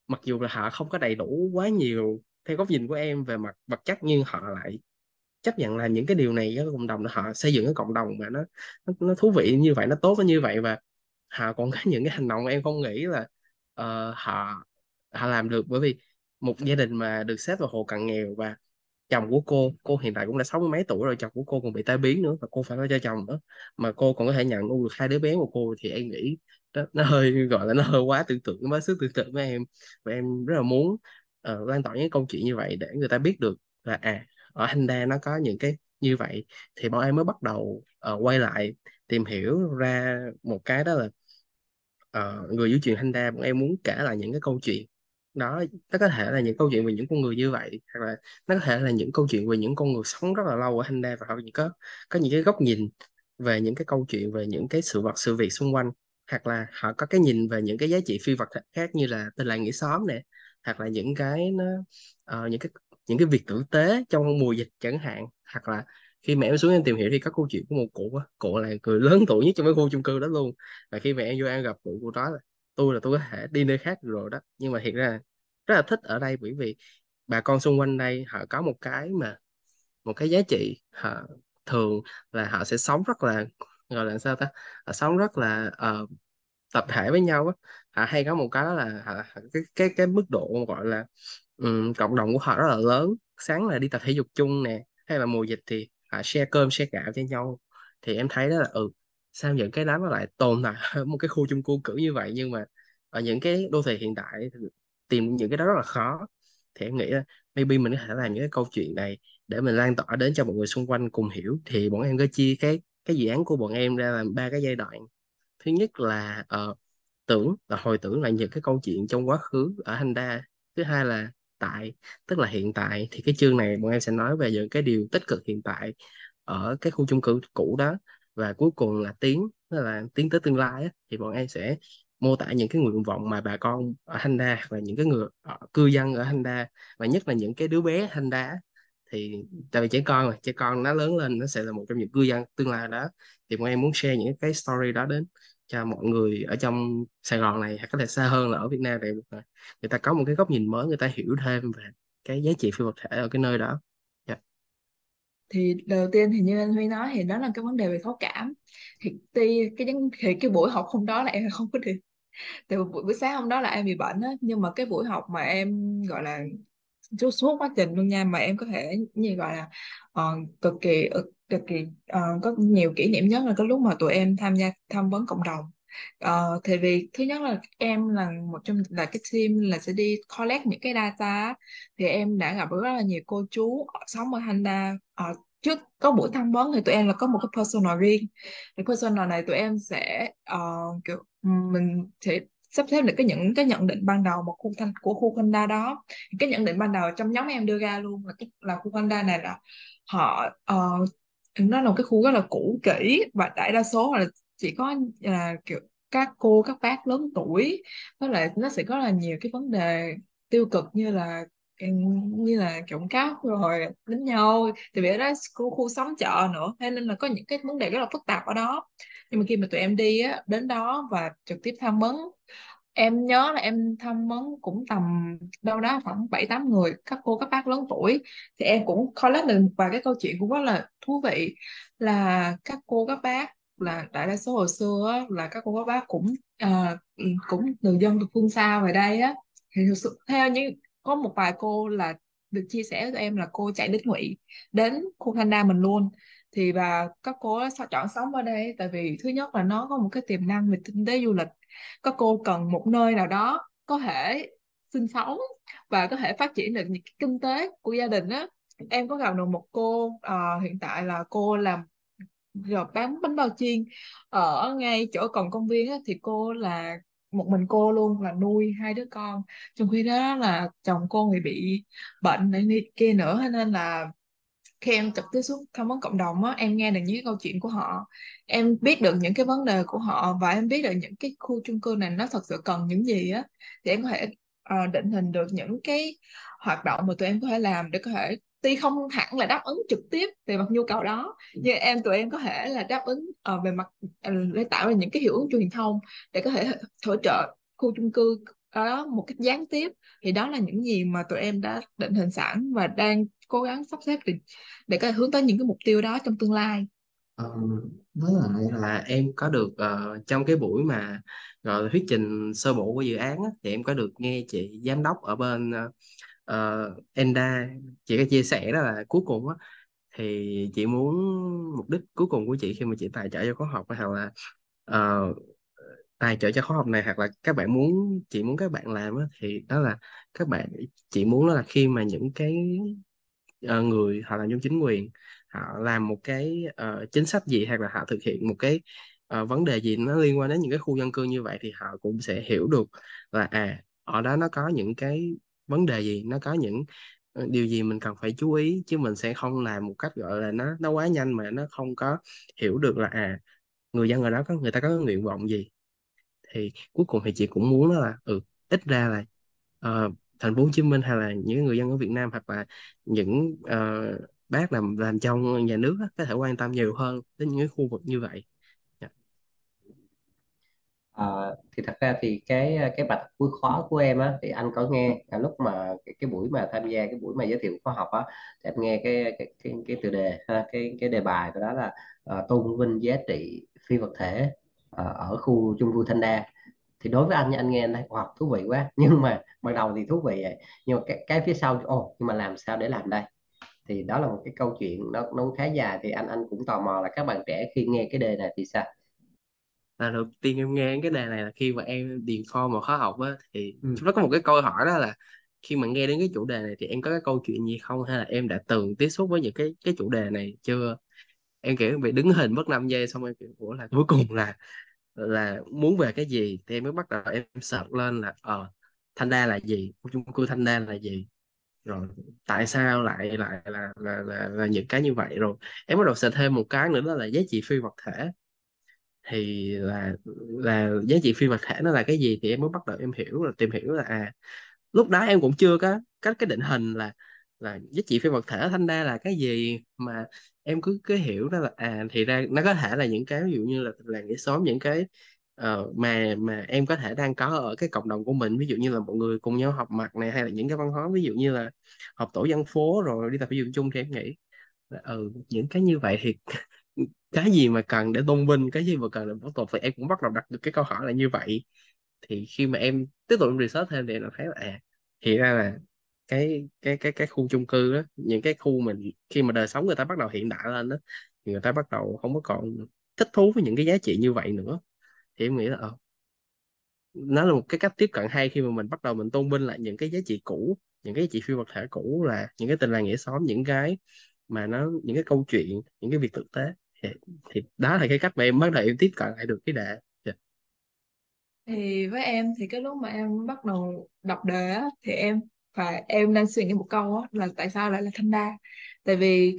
C: mặc dù là họ không có đầy đủ quá nhiều theo góc nhìn của em về mặt vật chất nhưng họ lại chấp nhận là những cái điều này với cộng đồng họ xây dựng cái cộng đồng mà nó nó, nó thú vị như vậy nó tốt như vậy và họ còn có những cái hành động em không nghĩ là uh, họ họ làm được bởi vì một gia đình mà được xếp vào hộ cận nghèo và chồng của cô cô hiện tại cũng đã sáu mươi mấy tuổi rồi chồng của cô còn bị tai biến nữa và cô phải lo cho chồng nữa. Mà cô còn có thể nhận nuôi được hai đứa bé của cô thì em nghĩ đó, nó hơi gọi là nó hơi quá tưởng tượng nó quá sức tưởng tượng với em. Và em rất là muốn uh, lan tỏa những câu chuyện như vậy để người ta biết được là à ở Honda nó có những cái như vậy. Thì bọn em mới bắt đầu uh, quay lại tìm hiểu ra một cái đó là uh, người giữ chuyện Honda bọn em muốn kể lại những cái câu chuyện đó nó có thể là những câu chuyện về những con người như vậy hoặc là nó có thể là những câu chuyện về những con người sống rất là lâu ở Honda và họ có có những cái góc nhìn về những cái câu chuyện về những cái sự vật sự việc xung quanh hoặc là họ có cái nhìn về những cái giá trị phi vật thể khác như là tên làng nghĩa xóm nè hoặc là những cái nó uh, những cái những cái việc tử tế trong mùa dịch chẳng hạn. Hoặc là khi mẹ em xuống em tìm hiểu thì có câu chuyện của một cụ á cụ là người lớn tuổi nhất trong cái khu chung cư đó luôn. Và khi mẹ em vô em gặp cụ cụ đó là tôi là tôi có thể đi nơi khác rồi đó. Nhưng mà hiện ra rất là thích ở đây bởi vì bà con xung quanh đây họ có một cái mà một cái giá trị. Họ thường là họ sẽ sống rất là gọi là sao ta? Họ sống rất là uh, tập thể với nhau á. Họ hay có một cái đó là họ, cái cái cái mức độ gọi là um, cộng đồng của họ rất là lớn. Sáng là đi tập thể dục chung nè hay là mùa dịch thì họ share cơm share gạo cho nhau. Thì em thấy đó là ừ sao những cái đó nó lại tồn tại ở một cái khu chung cư cũ như vậy? Nhưng mà ở những cái đô thị hiện tại tìm những cái đó rất là khó. Thì em nghĩ là maybe mình có thể làm những cái câu chuyện này để mình lan tỏa đến cho mọi người xung quanh cùng hiểu. Thì bọn em có chia cái cái dự án của bọn em ra làm ba cái giai đoạn. Thứ nhất là uh, tưởng là hồi tưởng lại những cái câu chuyện trong quá khứ ở Handa thứ hai là tại tức là hiện tại. Thì cái chương này bọn em sẽ nói về những cái điều tích cực hiện tại ở cái khu chung cư cũ đó và cuối cùng là tiến tức là tiến tới tương lai á, thì bọn em sẽ mô tả những cái nguyện vọng mà bà con ở Handa đa và những cái người ở, cư dân ở Handa và nhất là những cái đứa bé Handa thì tại vì trẻ con mà trẻ con nó lớn lên nó sẽ là một trong những cư dân tương lai đó. Thì bọn em muốn share những cái story đó đến cho mọi người ở trong Sài Gòn này hay có thể xa hơn là ở Việt Nam để người ta có một cái góc nhìn mới người ta hiểu thêm về cái giá trị phi vật thể ở cái nơi đó
B: thì đầu tiên thì như anh Huy nói thì đó là cái vấn đề về thấu cảm. Thì tuy cái thì cái buổi học hôm đó là em không có được từ buổi, buổi sáng hôm đó là em bị bệnh á. Nhưng mà cái buổi học mà em gọi là suốt suốt quá trình luôn nha mà em có thể như gọi là uh, cực kỳ cực kỳ uh, có nhiều kỷ niệm nhất là cái lúc mà tụi em tham gia tham vấn cộng đồng uh, thì vì thứ nhất là em là một trong là cái team là sẽ đi collect những cái data thì em đã gặp rất là nhiều cô chú sống ở Handa uh, ờ, trước có buổi tham vấn thì tụi em là có một cái personal riêng. Thì personal này tụi em sẽ uh, kiểu mình sẽ sắp xếp được cái những cái nhận định ban đầu một khu thanh của khu Honda đó. Cái nhận định ban đầu trong nhóm em đưa ra luôn là cái là khu Honda này là họ uh, nó là một cái khu rất là cũ kỹ và đại đa số là chỉ có là kiểu các cô các bác lớn tuổi với lại nó sẽ có là nhiều cái vấn đề tiêu cực như là ừ, như là trộm cắp rồi đánh nhau. Thì vì ở đó khu, khu xóm chợ nữa thế nên là có những cái vấn đề rất là phức tạp ở đó. Nhưng mà khi mà tụi em đi á, đến đó và trực tiếp tham vấn em nhớ là em tham vấn cũng tầm đâu đó khoảng bảy tám người các cô các bác lớn tuổi. Thì em cũng collect được một vài cái câu chuyện cũng rất là thú vị là các cô các bác là đại đa số hồi xưa á, là các cô các bác cũng à, ừ, cũng từ dân từ phương xa về đây á. Thì thực sự theo những có một vài cô là được chia sẻ với em là cô chạy đến Ngụy đến khu Thanh Đa mình luôn. Thì bà các cô chọn sống ở đây? Tại vì thứ nhất là nó có một cái tiềm năng về kinh tế du lịch. Các cô cần một nơi nào đó có thể sinh sống và có thể phát triển được những cái kinh tế của gia đình á. Em có gặp được một cô uh, hiện tại là cô làm rồi bán bánh bao chiên. Ờ, ở ngay chỗ còn công viên á, thì cô là một mình cô luôn là nuôi hai đứa con. Trong khi đó là chồng cô thì bị bệnh này kia nữa nên là khi em trực tiếp xuống tham vấn cộng đồng á em nghe được những cái câu chuyện của họ. Em biết được những cái vấn đề của họ và em biết được những cái khu chung cư này nó thật sự cần những gì á thì em có thể uh, định hình được những cái hoạt động mà tụi em có thể làm để có thể tuy không hẳn là đáp ứng trực tiếp về mặt nhu cầu đó nhưng em tụi em có thể là đáp ứng uh, về mặt uh, để tạo ra những cái hiệu ứng truyền thông để có thể hỗ trợ khu chung cư đó một cách gián tiếp. Thì đó là những gì mà tụi em đã định hình sẵn và đang cố gắng sắp xếp để, để có thể hướng tới những cái mục tiêu đó trong tương lai.
C: Um, với lại là em có được uh, trong cái buổi mà gọi là thuyết trình sơ bộ của dự án á, thì em có được nghe chị giám đốc ở bên uh, Ờ, Enda chị có chia sẻ đó là cuối cùng á thì chị muốn mục đích cuối cùng của chị khi mà chị tài trợ cho khóa học hoặc là uh, tài trợ cho khóa học này hoặc là các bạn muốn chị muốn các bạn làm á, thì đó là các bạn chị muốn đó là khi mà những cái uh, người họ làm trong chính quyền họ làm một cái uh, chính sách gì hoặc là họ thực hiện một cái uh, vấn đề gì nó liên quan đến những cái khu dân cư như vậy thì họ cũng sẽ hiểu được là à ở đó nó có những cái vấn đề gì nó có những ờ, điều gì mình cần phải chú ý chứ mình sẽ không làm một cách gọi là nó nó quá nhanh mà nó không có hiểu được là à người dân ở đó có người ta có nguyện vọng gì thì cuối cùng thì chị cũng muốn là ừ ít ra là uh, thành phố Hồ Chí Minh hay là những người dân ở Việt Nam hoặc là những uh, bác làm làm trong nhà nước đó, có thể quan tâm nhiều hơn đến những cái khu vực như vậy
A: à, thì thật ra thì cái ờ, cái bài cuối khóa của em á thì anh có nghe à, lúc mà cái, cái buổi mà tham gia cái buổi mà giới thiệu khóa học á thì anh nghe cái cái cái, cái tựa đề ha, cái cái đề bài của đó là uh, tôn vinh giá trị phi vật thể uh, ở khu chung cư Thanh Đa. Thì đối với anh anh nghe anh thấy wow, thú vị quá. Nhưng mà ban đầu thì thú vị vậy nhưng mà cái, cái phía sau ồ nhưng mà làm sao để làm đây? Thì đó là một cái câu chuyện nó nó khá dài thì anh anh cũng tò mò là các bạn trẻ khi nghe cái đề này thì sao?
C: Là đầu tiên em nghe cái đề này là khi mà em điền form vào khóa học á thì ừ. nó có một cái câu hỏi đó là khi mà nghe đến cái chủ đề này thì em có cái câu chuyện gì không? Hay là em đã từng tiếp xúc với những cái cái chủ đề này chưa? Em kiểu bị đứng hình mất 5 giây xong em kiểu ủa là cuối cùng là là muốn về cái gì? Thì em mới bắt đầu em search lên là ờ Thanh Đa là gì? Khu chung cư Thanh Đa là gì? Rồi tại sao lại lại là là là, là những cái như vậy? Rồi em bắt đầu sẽ thêm một cái nữa đó là giá trị phi vật thể thì là là giá trị phi vật thể nó là cái gì thì em mới bắt đầu em hiểu là tìm hiểu là à lúc đó em cũng chưa có cách cái định hình là là giá trị phi vật thể thanh đa là cái gì mà em cứ cứ hiểu đó là à thì ra nó có thể là những cái ví dụ như là làng nghĩa xóm những cái uh, mà mà em có thể đang có ở cái cộng đồng của mình ví dụ như là mọi người cùng nhau học mặt này hay là những cái văn hóa ví dụ như là học tổ dân phố rồi đi tập thể dục chung thì em nghĩ là, ừ những cái như vậy thì cái gì mà cần để tôn vinh cái gì mà cần để bảo tồn thì em cũng bắt đầu đặt được cái câu hỏi là như vậy. Thì khi mà em tiếp tục em research thêm thì em thấy là à thì ra là cái cái cái cái khu chung cư đó những cái khu mình khi mà đời sống người ta bắt đầu hiện đại lên đó thì người ta bắt đầu không có còn thích thú với những cái giá trị như vậy nữa. Thì em nghĩ là ờ, nó là một cái cách tiếp cận hay khi mà mình bắt đầu mình tôn vinh lại những cái giá trị cũ những cái giá trị phi vật thể cũ là những cái tình làng nghĩa xóm những cái mà nó những cái câu chuyện những cái việc thực tế thì, thì đó là cái cách mà em bắt đầu em tiếp cận lại được cái đề. Dạ.
B: thì với em thì cái lúc mà em bắt đầu đọc đề á thì em phải em đang suy nghĩ một câu á là tại sao lại là Thanh Đa? Tại vì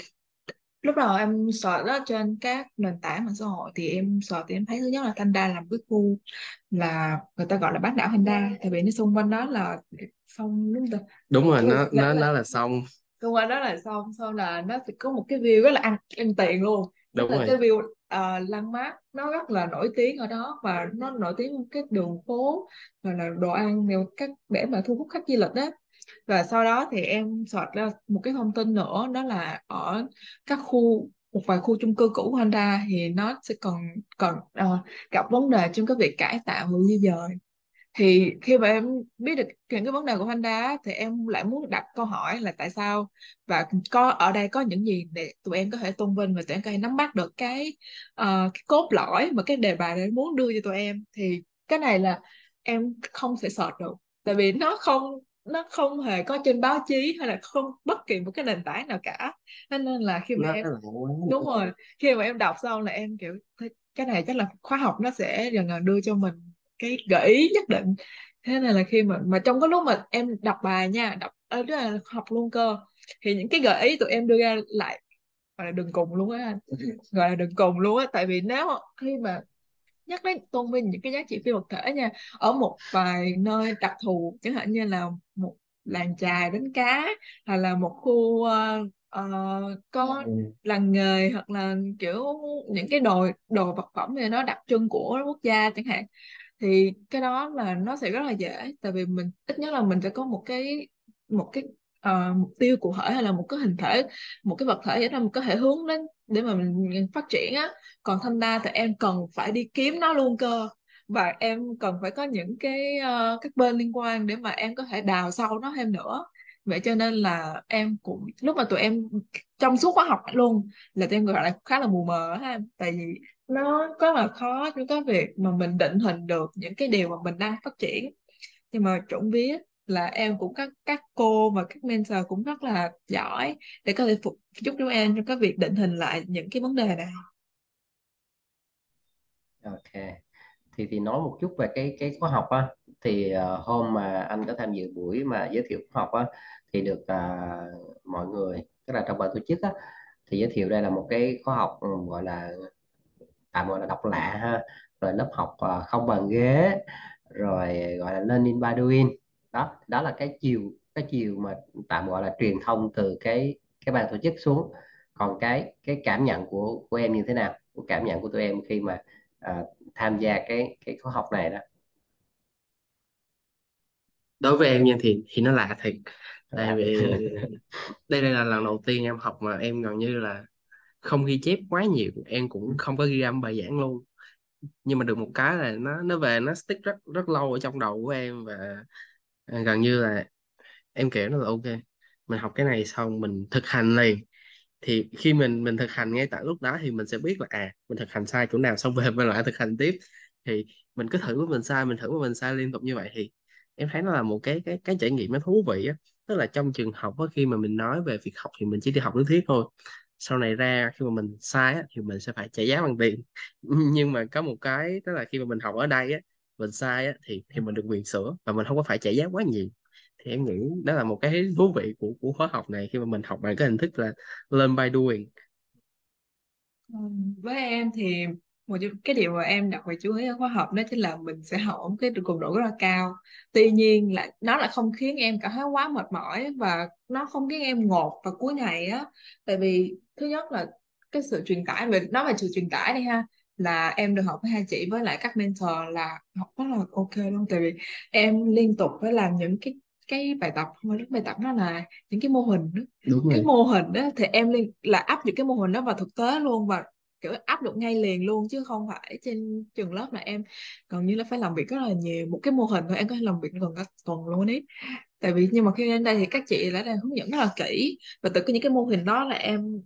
B: lúc đầu em search đó trên các nền tảng mạng xã hội thì em search thì em thấy thứ nhất là Thanh Đa là một cái khu là người ta gọi là bán đảo Thanh Đa tại vì nó xung quanh đó là sông đúng không
C: đúng rồi nó nó nó là xong
B: xung quanh đó là sông xong là nó sẽ có một cái view rất là ăn ăn tiền luôn
C: đúng
B: là
C: rồi.
B: cái view uh, landmark nó rất là nổi tiếng ở đó và nó nổi tiếng cái đường phố và là đồ ăn đều các để mà thu hút khách du lịch đó và sau đó thì em search ra một cái thông tin nữa đó là ở các khu một vài khu chung cư cũ của Honda thì nó sẽ còn còn ờ, gặp vấn đề trong cái việc cải tạo và di dời thì khi mà em biết được những cái vấn đề của Honda thì em lại muốn đặt câu hỏi là tại sao và có ở đây có những gì để tụi em có thể tôn vinh và tụi em có thể nắm bắt được cái, ờ, cái cốt lõi mà cái đề bài đấy muốn đưa cho tụi em. Thì cái này là em không thể search được tại vì nó không nó không hề có trên báo chí hay là không bất kỳ một cái nền tảng nào cả. Nên là khi mà em đúng rồi khi mà em đọc xong là em kiểu "Thế cái này chắc là khóa học nó sẽ dần dần đưa cho mình cái gợi ý nhất định. Thế nên là khi mà mà trong cái lúc mà em đọc bài nha đọc ờ, tức là học luôn cơ thì những cái gợi ý tụi em đưa ra lại gọi là đường cùng luôn á anh. Gọi là đường cùng luôn á tại vì nếu khi mà nhắc đến tôn vinh những cái giá trị phi vật thể nha ở một vài nơi đặc thù chẳng hạn như là một làng chài đánh cá hay là một khu ờ, ờ, có
C: Ừ.
B: làng nghề hoặc là kiểu những cái đồ đồ vật phẩm thì nó đặc trưng của quốc gia chẳng hạn thì cái đó là nó sẽ rất là dễ tại vì mình ít nhất là mình sẽ có một cái một cái uh, mục tiêu cụ thể hay là một cái hình thể một cái vật thể để mình có thể hướng đến để mà mình phát triển á. Còn thanh đa thì em cần phải đi kiếm nó luôn cơ. Và em cần phải có những cái uh, các bên liên quan để mà em có thể đào sâu nó thêm nữa. Vậy cho nên là em cũng lúc mà tụi em trong suốt khóa học luôn là tụi em gọi là khá là mù mờ ha. Tại vì nó có là khó chứ có việc mà mình định hình được những cái điều mà mình đang phát triển. Nhưng mà trộm vía là em cũng các các cô và các mentor cũng rất là giỏi để có thể phục giúp chúng em trong cái việc định hình lại những cái vấn đề này.
A: Ok. Thì thì nói một chút về cái cái khóa học á. Thì uh, hôm mà anh có tham dự buổi mà giới thiệu khóa học á thì được uh, mọi người tức là trong ban tổ chức á thì giới thiệu đây là một cái khóa học ừ, gọi là tạm gọi là độc lạ ha. Rồi lớp học à, không bàn ghế rồi gọi là learning by doing. Đó đó là cái chiều cái chiều mà tạm gọi là truyền thông từ cái cái ban tổ chức xuống. Còn cái cái cảm nhận của của em như thế nào? Cái cảm nhận của tụi em khi mà à, tham gia cái cái khóa học này đó?
C: Đối với em nha thì thì nó lạ thiệt. Tại
A: là
C: vì đây đây là lần đầu tiên em học mà em gần như là không ghi chép quá nhiều em cũng không có ghi âm bài giảng luôn. Nhưng mà được một cái là nó nó về nó stick rất rất lâu ở trong đầu của em và à, gần như là em kiểu nó là ok. Mình học cái này xong mình thực hành liền. Thì khi mình mình thực hành ngay tại lúc đó thì mình sẽ biết là à mình thực hành sai chỗ nào xong về mình lại thực hành tiếp. Thì mình cứ thử mình sai mình thử mình sai liên tục như vậy thì em thấy nó là một cái cái cái trải nghiệm nó thú vị á. Tức là trong trường học á, khi mà mình nói về việc học thì mình chỉ đi học lý thuyết thôi sau này ra khi mà mình sai á, thì mình sẽ phải trả giá bằng tiền. Nhưng mà có một cái tức là khi mà mình học ở đây á mình sai á, thì thì mình được quyền sửa và mình không có phải trả giá quá nhiều. Thì em nghĩ đó là một cái thú vị của của khóa học này khi mà mình học bằng cái hình thức là learn by doing.
B: Ừ, với em thì một cái điều mà em đặc biệt chú ý ở khóa học đó chính là mình sẽ học ở một cái cường độ rất là cao. Tuy nhiên là nó lại không khiến em cảm thấy quá mệt mỏi và nó không khiến em ngột vào cuối ngày á. Tại vì thứ nhất là cái sự truyền tải về nói về sự truyền tải đi ha là em được học với hai chị với lại các mentor là học rất là ok luôn. Tại vì em liên tục phải làm những cái cái bài tập không phải bài tập nó là những cái mô hình đó.
C: Đúng
B: cái
C: rồi.
B: mô hình đó thì em liên là áp dụng cái mô hình đó vào thực tế luôn và kiểu áp dụng ngay liền luôn chứ không phải trên trường lớp là em gần như là phải làm việc rất là nhiều. Một cái mô hình thôi em có thể làm việc gần cả tuần luôn ấy. Tại vì nhưng mà khi đến đây thì các chị đã đang hướng dẫn rất là kỹ và từ cái những cái mô hình đó là em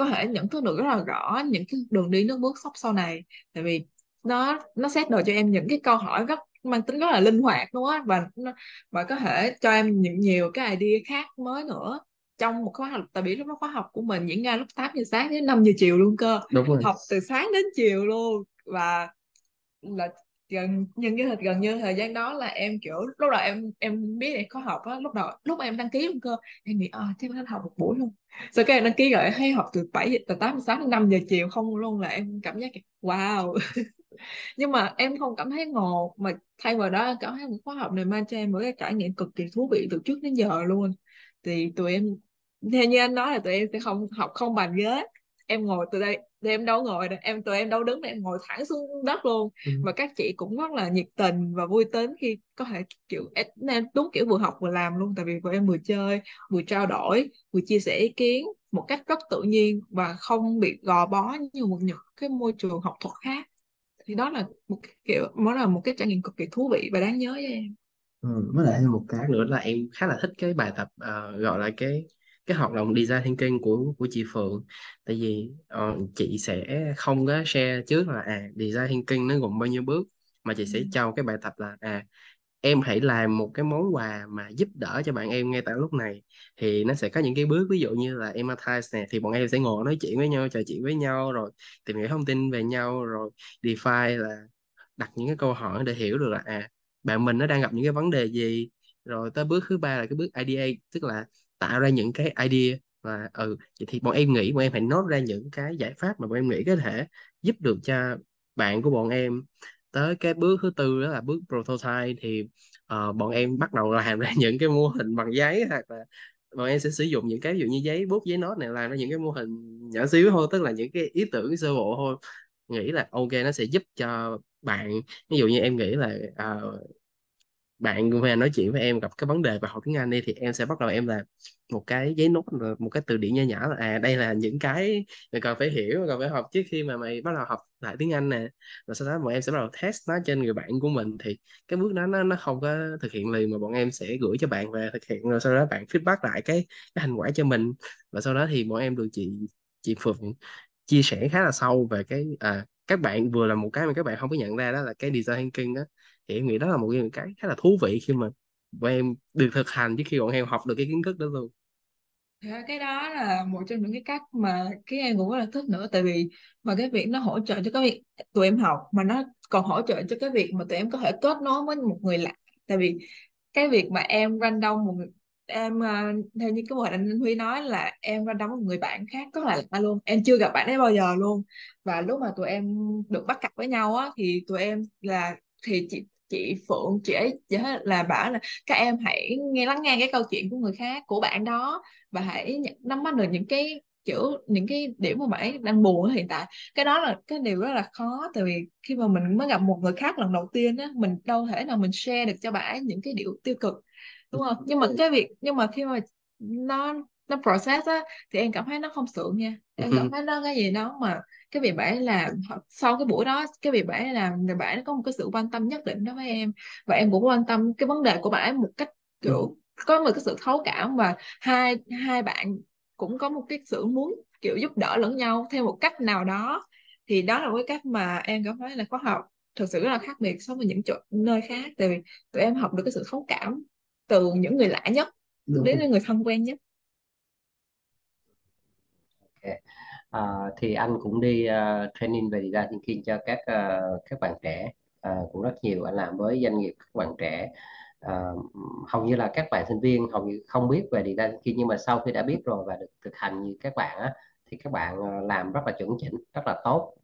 B: có thể nhận thức được rất là rõ những cái đường đi nước bước sắp sau này. Tại vì nó nó set đồ cho em những cái câu hỏi rất mang tính rất là linh hoạt luôn á và và có thể cho em những nhiều cái idea khác mới nữa. Trong một khóa học tại vì lúc đó khóa học của mình diễn ra lúc 8 giờ sáng đến 5 giờ chiều luôn cơ
C: đúng rồi.
B: học từ sáng đến chiều luôn. Và là gần, nhưng cái gần như thời gian đó là em, kiểu, lúc đầu em em biết em có học á, lúc đầu, lúc mà em đăng ký luôn cơ, em nghĩ à chắc phải học một buổi luôn. Sau cái em đăng ký rồi hay học từ 7 giờ, từ 8 giờ sáng đến 5 giờ chiều không luôn là em cảm giác wow. Nhưng mà em không cảm thấy ngột, mà thay vào đó em cảm thấy một khóa học này mang cho em một cái trải nghiệm cực kỳ thú vị từ trước đến giờ luôn. Thì tụi em, theo như anh nói là tụi em sẽ không học không bàn ghế. Em ngồi từ đây thì em đâu ngồi em tụi em đâu đứng em ngồi thẳng xuống đất luôn.
C: Ừ.
B: và các chị cũng rất là nhiệt tình và vui tính khi có thể kiểu em đúng kiểu vừa học vừa làm luôn tại vì tụi em vừa chơi vừa trao đổi vừa chia sẻ ý kiến một cách rất tự nhiên và không bị gò bó như một những cái môi trường học thuật khác. Thì đó là một cái kiểu đó là một cái trải nghiệm cực kỳ thú vị và đáng nhớ với em.
C: Ừ, với lại một cái nữa là em khá là thích cái bài tập ờ, gọi là cái cái hoạt động design thinking của của chị Phượng. Tại vì ờ, chị sẽ không có share trước là à design thinking nó gồm bao nhiêu bước mà chị
B: Ừ.
C: sẽ cho cái bài tập là à em hãy làm một cái món quà mà giúp đỡ cho bạn em ngay tại lúc này. Thì nó sẽ có những cái bước ví dụ như là empathize nè thì bọn em sẽ ngồi nói chuyện với nhau trò chuyện với nhau rồi tìm hiểu thông tin về nhau rồi define là đặt những cái câu hỏi để hiểu được là à bạn mình nó đang gặp những cái vấn đề gì. Rồi tới bước thứ ba là cái bước IDA tức là tạo ra những cái idea và ừ vậy thì bọn em nghĩ bọn em phải nốt ra những cái giải pháp mà bọn em nghĩ có thể giúp được cho bạn của bọn em. Tới cái bước thứ tư đó là bước prototype thì uh, bọn em bắt đầu làm ra những cái mô hình bằng giấy hoặc là bọn em sẽ sử dụng những cái ví dụ như giấy bút giấy nốt này làm ra những cái mô hình nhỏ xíu thôi tức là những cái ý tưởng sơ bộ thôi. Nghĩ là ok nó sẽ giúp cho bạn. Ví dụ như em nghĩ là uh, bạn về nói chuyện với em gặp cái vấn đề về học tiếng Anh đi, thì em sẽ bắt đầu em làm một cái giấy nốt, một cái từ điển nho nhỏ là à đây là những cái mày cần phải hiểu, cần phải học trước khi mà mày bắt đầu học lại tiếng Anh nè. Rồi sau đó bọn em sẽ bắt đầu test nó trên người bạn của mình, thì cái bước đó nó nó không có thực hiện liền mà bọn em sẽ gửi cho bạn về thực hiện, rồi sau đó bạn feedback lại cái cái thành quả cho mình. Và sau đó thì bọn em được chị chị Phượng chia sẻ khá là sâu về cái à các bạn vừa là một cái mà các bạn không có nhận ra đó là cái design thinking đó thì em nghĩ đó là một cái khá là thú vị khi mà bọn em được thực hành trước khi bọn em học được cái kiến thức đó luôn.
B: Cái đó là một trong những cái cách mà cái em cũng rất là thích nữa. Tại vì mà cái việc nó hỗ trợ cho cái việc tụi em học mà nó còn hỗ trợ cho cái việc mà tụi em có thể kết nối với một người lạ. Tại vì cái việc mà em random một người, em ờ, theo như cái mô hình anh Huy nói là em random một người bạn khác rất là lạ luôn. Em chưa gặp bạn ấy bao giờ luôn. Và lúc mà tụi em được bắt cặp với nhau á, thì tụi em là, thì chị chị Phượng chị ấy chị ấy là bảo là các em hãy nghe lắng nghe cái câu chuyện của người khác của bạn đó và hãy nắm bắt được những cái kiểu những cái điểm mà bạn ấy đang buồn hiện tại. Cái đó là cái điều rất là khó tại vì khi mà mình mới gặp một người khác lần đầu tiên á mình đâu thể nào mình share được cho bạn ấy những cái điều tiêu cực đúng không? Nhưng mà cái việc nhưng mà khi mà nó nó process á thì em cảm thấy nó không sượng nha em cảm thấy nó cái gì đó mà cái việc bạn làm sau cái buổi đó cái việc bạn làm người bạn có một cái sự quan tâm nhất định đối với em. Và em cũng quan tâm cái vấn đề của bạn một cách kiểu có một cái sự thấu cảm và hai hai bạn cũng có một cái sự muốn kiểu giúp đỡ lẫn nhau theo một cách nào đó. Thì đó là cái cách mà em cảm thấy là khóa học thực sự rất là khác biệt so với những chỗ nơi khác. Tại vì tụi em học được cái sự thấu cảm từ những người lạ nhất
C: đúng
B: đến những người thân quen nhất.
A: À, thì anh cũng đi uh, training về design thinking cho các uh, các bạn trẻ. Uh, cũng rất nhiều anh làm với doanh nghiệp các bạn trẻ. Uh, hầu như là các bạn sinh viên hầu như không biết về design thinking nhưng mà sau khi đã biết rồi và được thực hành như các bạn á thì các bạn làm rất là chuẩn chỉnh rất là tốt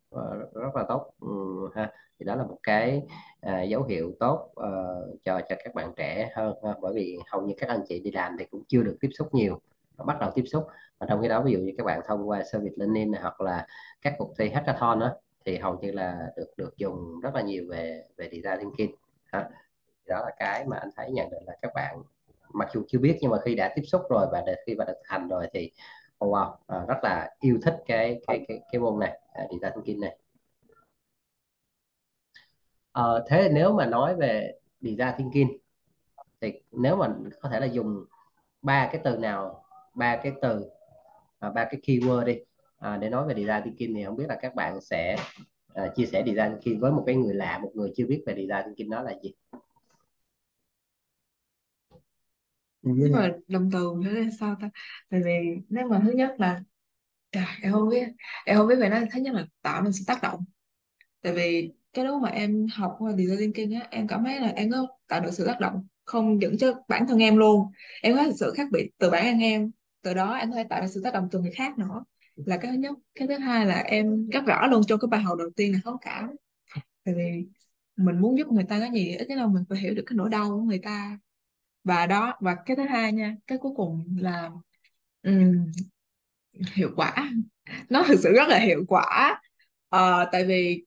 A: rất là tốt. Ừ, ha thì đó là một cái à, dấu hiệu tốt uh, cho cho các bạn trẻ hơn ha. bởi vì hầu như các anh chị đi làm thì cũng chưa được tiếp xúc nhiều bắt đầu tiếp xúc. Và trong khi đó ví dụ như các bạn thông qua service learning này, hoặc là các cuộc thi hackathon đó thì hầu như là được được dùng rất là nhiều về về design thinking. Ha. đó là cái mà anh thấy nhận định là các bạn mặc dù chưa biết nhưng mà khi đã tiếp xúc rồi và khi mà được hành rồi thì oh wow à, rất là yêu thích cái cái cái cái môn này à, design thinking này. À, thế nếu mà nói về design thinking thì nếu mà có thể là dùng ba cái từ nào ba cái từ à, ba cái keyword đi. À, để nói về design thinking thì không biết là các bạn sẽ à, chia sẻ design thinking với một cái người lạ một người chưa biết về design thinking đó là gì?
B: Nhưng mà động từ nữa là sao ta? Tại vì nếu mà thứ nhất là Trời, em không biết em không biết về nó. Thứ nhất là tạo nên sự tác động. Tại vì cái lúc mà em học qua design thinking á em cảm thấy là em có tạo được sự tác động không những cho bản thân em luôn. Em có sự khác biệt từ bản thân em từ đó em có thể tạo ra sự tác động từ người khác nữa. Là cái thứ nhất. Cái thứ hai là em rất rõ luôn trong cái bài học đầu tiên là thấu cảm. Tại vì mình muốn giúp người ta cái gì ít nhất là mình phải hiểu được cái nỗi đau của người ta. Và đó và cái thứ hai nha cái cuối cùng là um, hiệu quả. Nó thực sự rất là hiệu quả. Ờ, tại vì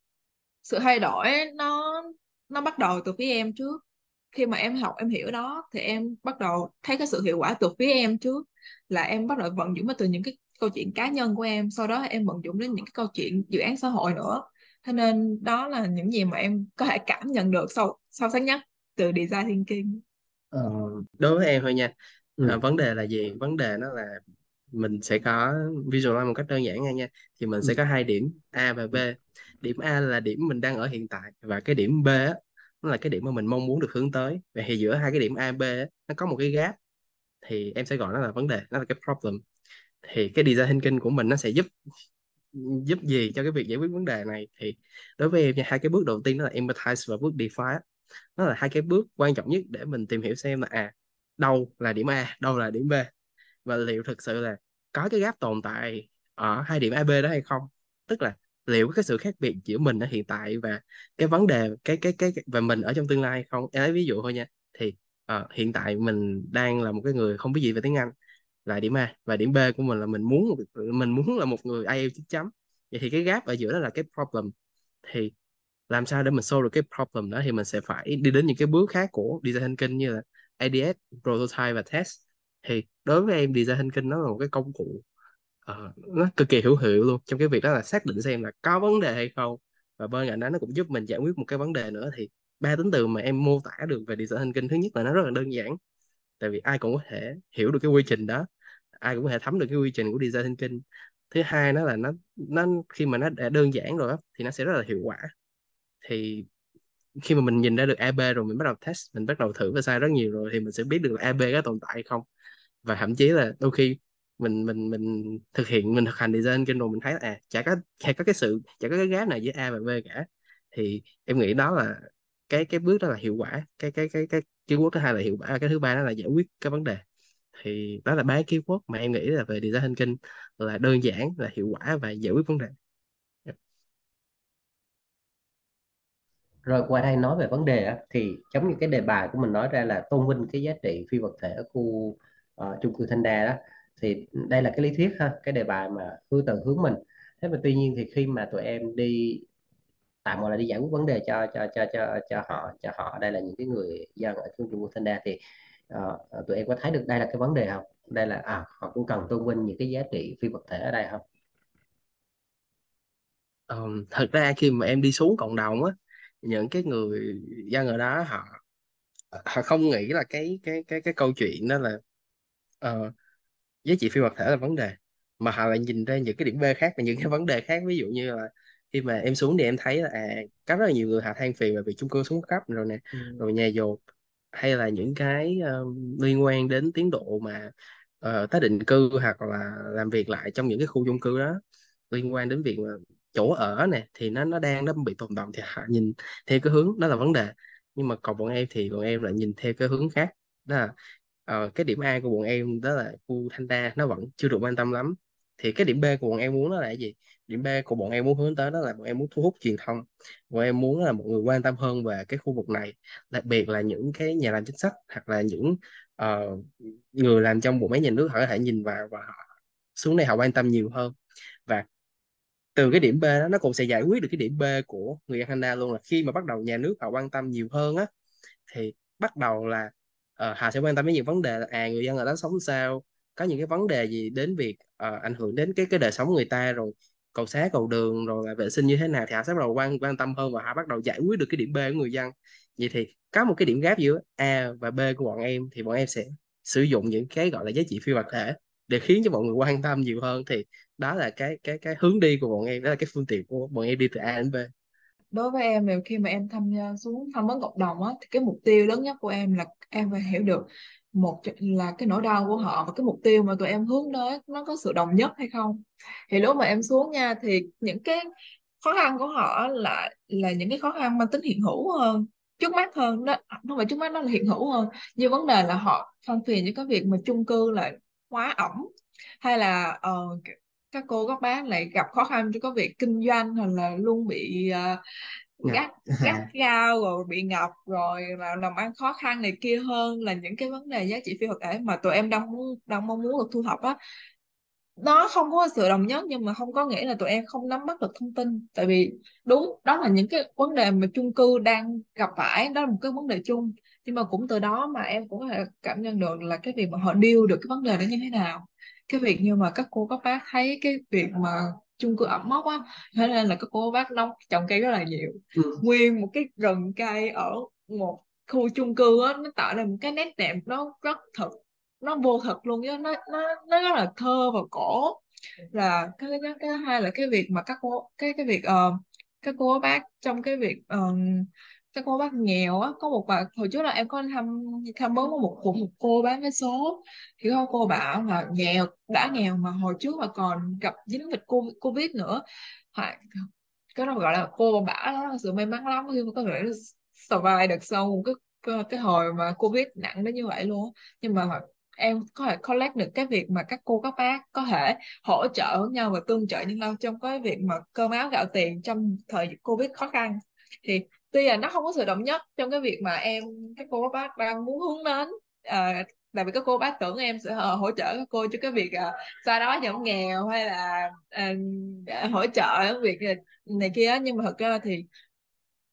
B: sự thay đổi nó nó bắt đầu từ phía em trước khi mà em học em hiểu đó thì em bắt đầu thấy cái sự hiệu quả từ phía em trước là em bắt đầu vận dụng nó từ những cái câu chuyện cá nhân của em. Sau đó em vận dụng đến những cái câu chuyện dự án xã hội nữa. Cho nên đó là những gì mà em có thể cảm nhận được sâu sâu sắc nhất từ design thinking.
C: Ờ, đối với em thôi nha
A: ừ.
C: à, vấn đề là gì? Vấn đề nó là mình sẽ có visualize một cách đơn giản nha nha thì mình sẽ
A: Ừ.
C: có hai điểm A và B. Điểm A là điểm mình đang ở hiện tại và cái điểm B nó là cái điểm mà mình mong muốn được hướng tới. Và thì giữa hai cái điểm A, B nó có một cái gap, thì em sẽ gọi nó là vấn đề, nó là cái problem. Thì cái design thinking của mình nó sẽ giúp giúp gì cho cái việc giải quyết vấn đề này? Thì đối với em nha, hai cái bước đầu tiên đó là empathize và bước define nó là hai cái bước quan trọng nhất để mình tìm hiểu xem là à đâu là điểm A, đâu là điểm B? Và liệu thực sự là có cái gap tồn tại ở hai điểm AB đó hay không? Tức là liệu cái sự khác biệt giữa mình ở hiện tại và cái vấn đề cái cái cái và mình ở trong tương lai không? Em lấy ví dụ thôi nha. Thì uh, hiện tại mình đang là một cái người không biết gì về tiếng Anh. Là điểm A và điểm B của mình là mình muốn mình muốn là một người IELTS 9 chấm. Vậy thì cái gap ở giữa đó là cái problem. Thì làm sao để mình solve được cái problem đó thì mình sẽ phải đi đến những cái bước khác của design thinking như là ADS, prototype và test. Thì đối với em design thinking nó là một cái công cụ Ờ, nó cực kỳ hữu hiệu luôn. Trong cái việc đó là xác định xem là có vấn đề hay không. Và bên cạnh đó nó cũng giúp mình giải quyết một cái vấn đề nữa thì ba tính từ mà em mô tả được về design thinking thứ nhất là nó rất là đơn giản. Tại vì ai cũng có thể hiểu được cái quy trình đó. Ai cũng có thể thấm được cái quy trình của design thinking thứ hai nó là nó nó khi mà nó đã đơn giản rồi đó, thì nó sẽ rất là hiệu quả. Thì khi mà mình nhìn ra được AB rồi mình bắt đầu test mình bắt đầu thử và sai rất nhiều rồi thì mình sẽ biết được là AB có tồn tại hay không. Và thậm chí là đôi khi mình mình mình thực hiện mình thực hành design kênh rồi mình thấy à chả có chả có cái sự chả có cái gap nào giữa A và B cả. Thì em nghĩ đó là cái cái bước đó là hiệu quả cái cái cái cái keyword thứ hai là hiệu quả cái thứ ba đó là giải quyết cái vấn đề. Thì đó là ba keyword mà em nghĩ là về design thinking là đơn giản là hiệu quả và giải quyết vấn đề. Dạ.
A: Rồi qua đây nói về vấn đề thì giống như cái đề bài của mình nói ra là tôn vinh cái giá trị phi vật thể ở khu uh, chung cư Thanh Đa đó thì đây là cái lý thuyết ha cái đề bài mà hướng từ hướng mình. Thế mà tuy nhiên thì khi mà tụi em đi tạm gọi là đi giải quyết vấn đề cho cho cho cho cho họ cho họ đây là những cái người dân ở trung trung Thanh Đa thì uh, tụi em có thấy được đây là cái vấn đề không? Đây là à, họ cũng cần tôn vinh những cái giá trị phi vật thể ở đây không?
C: Um, thật ra khi mà em đi xuống cộng đồng á những cái người dân ở đó họ họ không nghĩ là cái cái cái cái câu chuyện đó là uh, giá trị phi vật thể là vấn đề. Mà họ lại nhìn ra những cái điểm B khác và những cái vấn đề khác. Ví dụ như là khi mà em xuống thì em thấy là à có rất là nhiều người họ than phiền về việc chung cư xuống cấp rồi nè
A: ừ.
C: rồi nhà dột hay là những cái um, liên quan đến tiến độ mà uh, tái định cư hoặc là làm việc lại trong những cái khu chung cư đó. Liên quan đến việc mà chỗ ở nè thì nó nó đang nó bị tồn động thì họ nhìn theo cái hướng đó là vấn đề. Nhưng mà còn bọn em thì bọn em lại nhìn theo cái hướng khác. Đó là ờ, cái điểm A của bọn em đó là khu Thanh Đa nó vẫn chưa được quan tâm lắm. Thì cái điểm B của bọn em muốn đó là gì? Điểm B của bọn em muốn hướng tới đó là bọn em muốn thu hút truyền thông. Bọn em muốn là mọi người quan tâm hơn về cái khu vực này. Đặc biệt là những cái nhà làm chính sách hoặc là những uh, người làm trong bộ máy nhà nước họ có thể nhìn vào và họ xuống đây họ quan tâm nhiều hơn. Và từ cái điểm B đó nó cũng sẽ giải quyết được cái điểm B của người dân Canada luôn là khi mà bắt đầu nhà nước họ quan tâm nhiều hơn á thì bắt đầu là Ờ, Hà sẽ quan tâm đến những vấn đề là à người dân ở đó sống sao có những cái vấn đề gì đến việc ờ, ảnh hưởng đến cái cái đời sống người ta rồi cầu xá cầu đường rồi là vệ sinh như thế nào thì Hà sẽ bắt đầu quan quan tâm hơn và Hà bắt đầu giải quyết được cái điểm B của người dân. Vậy thì có một cái điểm gap giữa A và B của bọn em thì bọn em sẽ sử dụng những cái gọi là giá trị phi vật thể để khiến cho mọi người quan tâm nhiều hơn. Thì đó là cái cái cái hướng đi của bọn em đó là cái phương tiện của bọn em đi từ A đến B
B: đối với em thì khi mà em tham gia xuống tham vấn cộng đồng á thì cái mục tiêu lớn nhất của em là em phải hiểu được một là cái nỗi đau của họ và cái mục tiêu mà tụi em hướng tới nó có sự đồng nhất hay không. Thì lúc mà em xuống nha thì những cái khó khăn của họ là là những cái khó khăn mang tính hiện hữu hơn trước mắt hơn đó không phải trước mắt nó là hiện hữu hơn. Như vấn đề là họ phân phiền những cái việc mà chung cư lại quá ẩm hay là uh, các cô các bác lại gặp khó khăn cho có việc kinh doanh hoặc là luôn bị uh, gắt gắt gao rồi bị ngập rồi là làm ăn khó khăn này kia hơn là những cái vấn đề giá trị phi vật thể mà tụi em đang muốn đang mong muốn được thu thập á. Nó không có sự đồng nhất nhưng mà không có nghĩa là tụi em không nắm bắt được thông tin. Tại vì đúng đó là những cái vấn đề mà chung cư đang gặp phải đó là một cái vấn đề chung. Nhưng mà cũng từ đó mà em cũng có thể cảm nhận được là cái việc mà họ deal được cái vấn đề đó như thế nào cái việc như mà các cô các bác thấy cái việc mà chung cư ẩm mốc á thế nên là các cô bác nông trồng cây rất là nhiều ừ. nguyên một cái rừng cây ở một khu chung cư á nó tạo ra một cái nét đẹp nó rất thực nó vô thực luôn chứ nó nó nó rất là thơ và cổ là cái cái cái hai là cái việc mà các cô cái cái việc uh, các cô bác trong cái việc uh, các cô bác nghèo á có một bà hồi trước là em có thăm tham vấn một của một cô bán vé số. Thì có cô bảo là nghèo đã nghèo mà hồi trước mà còn gặp dính dịch covid nữa. Cái đó gọi là cô bảo đó là sự may mắn lắm khi mà có thể survive được sau một cái cái, cái hồi mà covid nặng đến như vậy luôn nhưng mà em có thể collect được cái việc mà các cô các bác có thể hỗ trợ nhau và tương trợ nhau trong cái việc mà cơm áo gạo tiền trong thời covid khó khăn. Thì tuy là nó không có sự đồng nhất trong cái việc mà em các cô các bác đang muốn hướng đến. À, tại vì các cô bác tưởng em sẽ uh, hỗ trợ các cô cho cái việc uh, sau đó giảm nghèo hay là uh, hỗ trợ cái việc này kia nhưng mà thật ra thì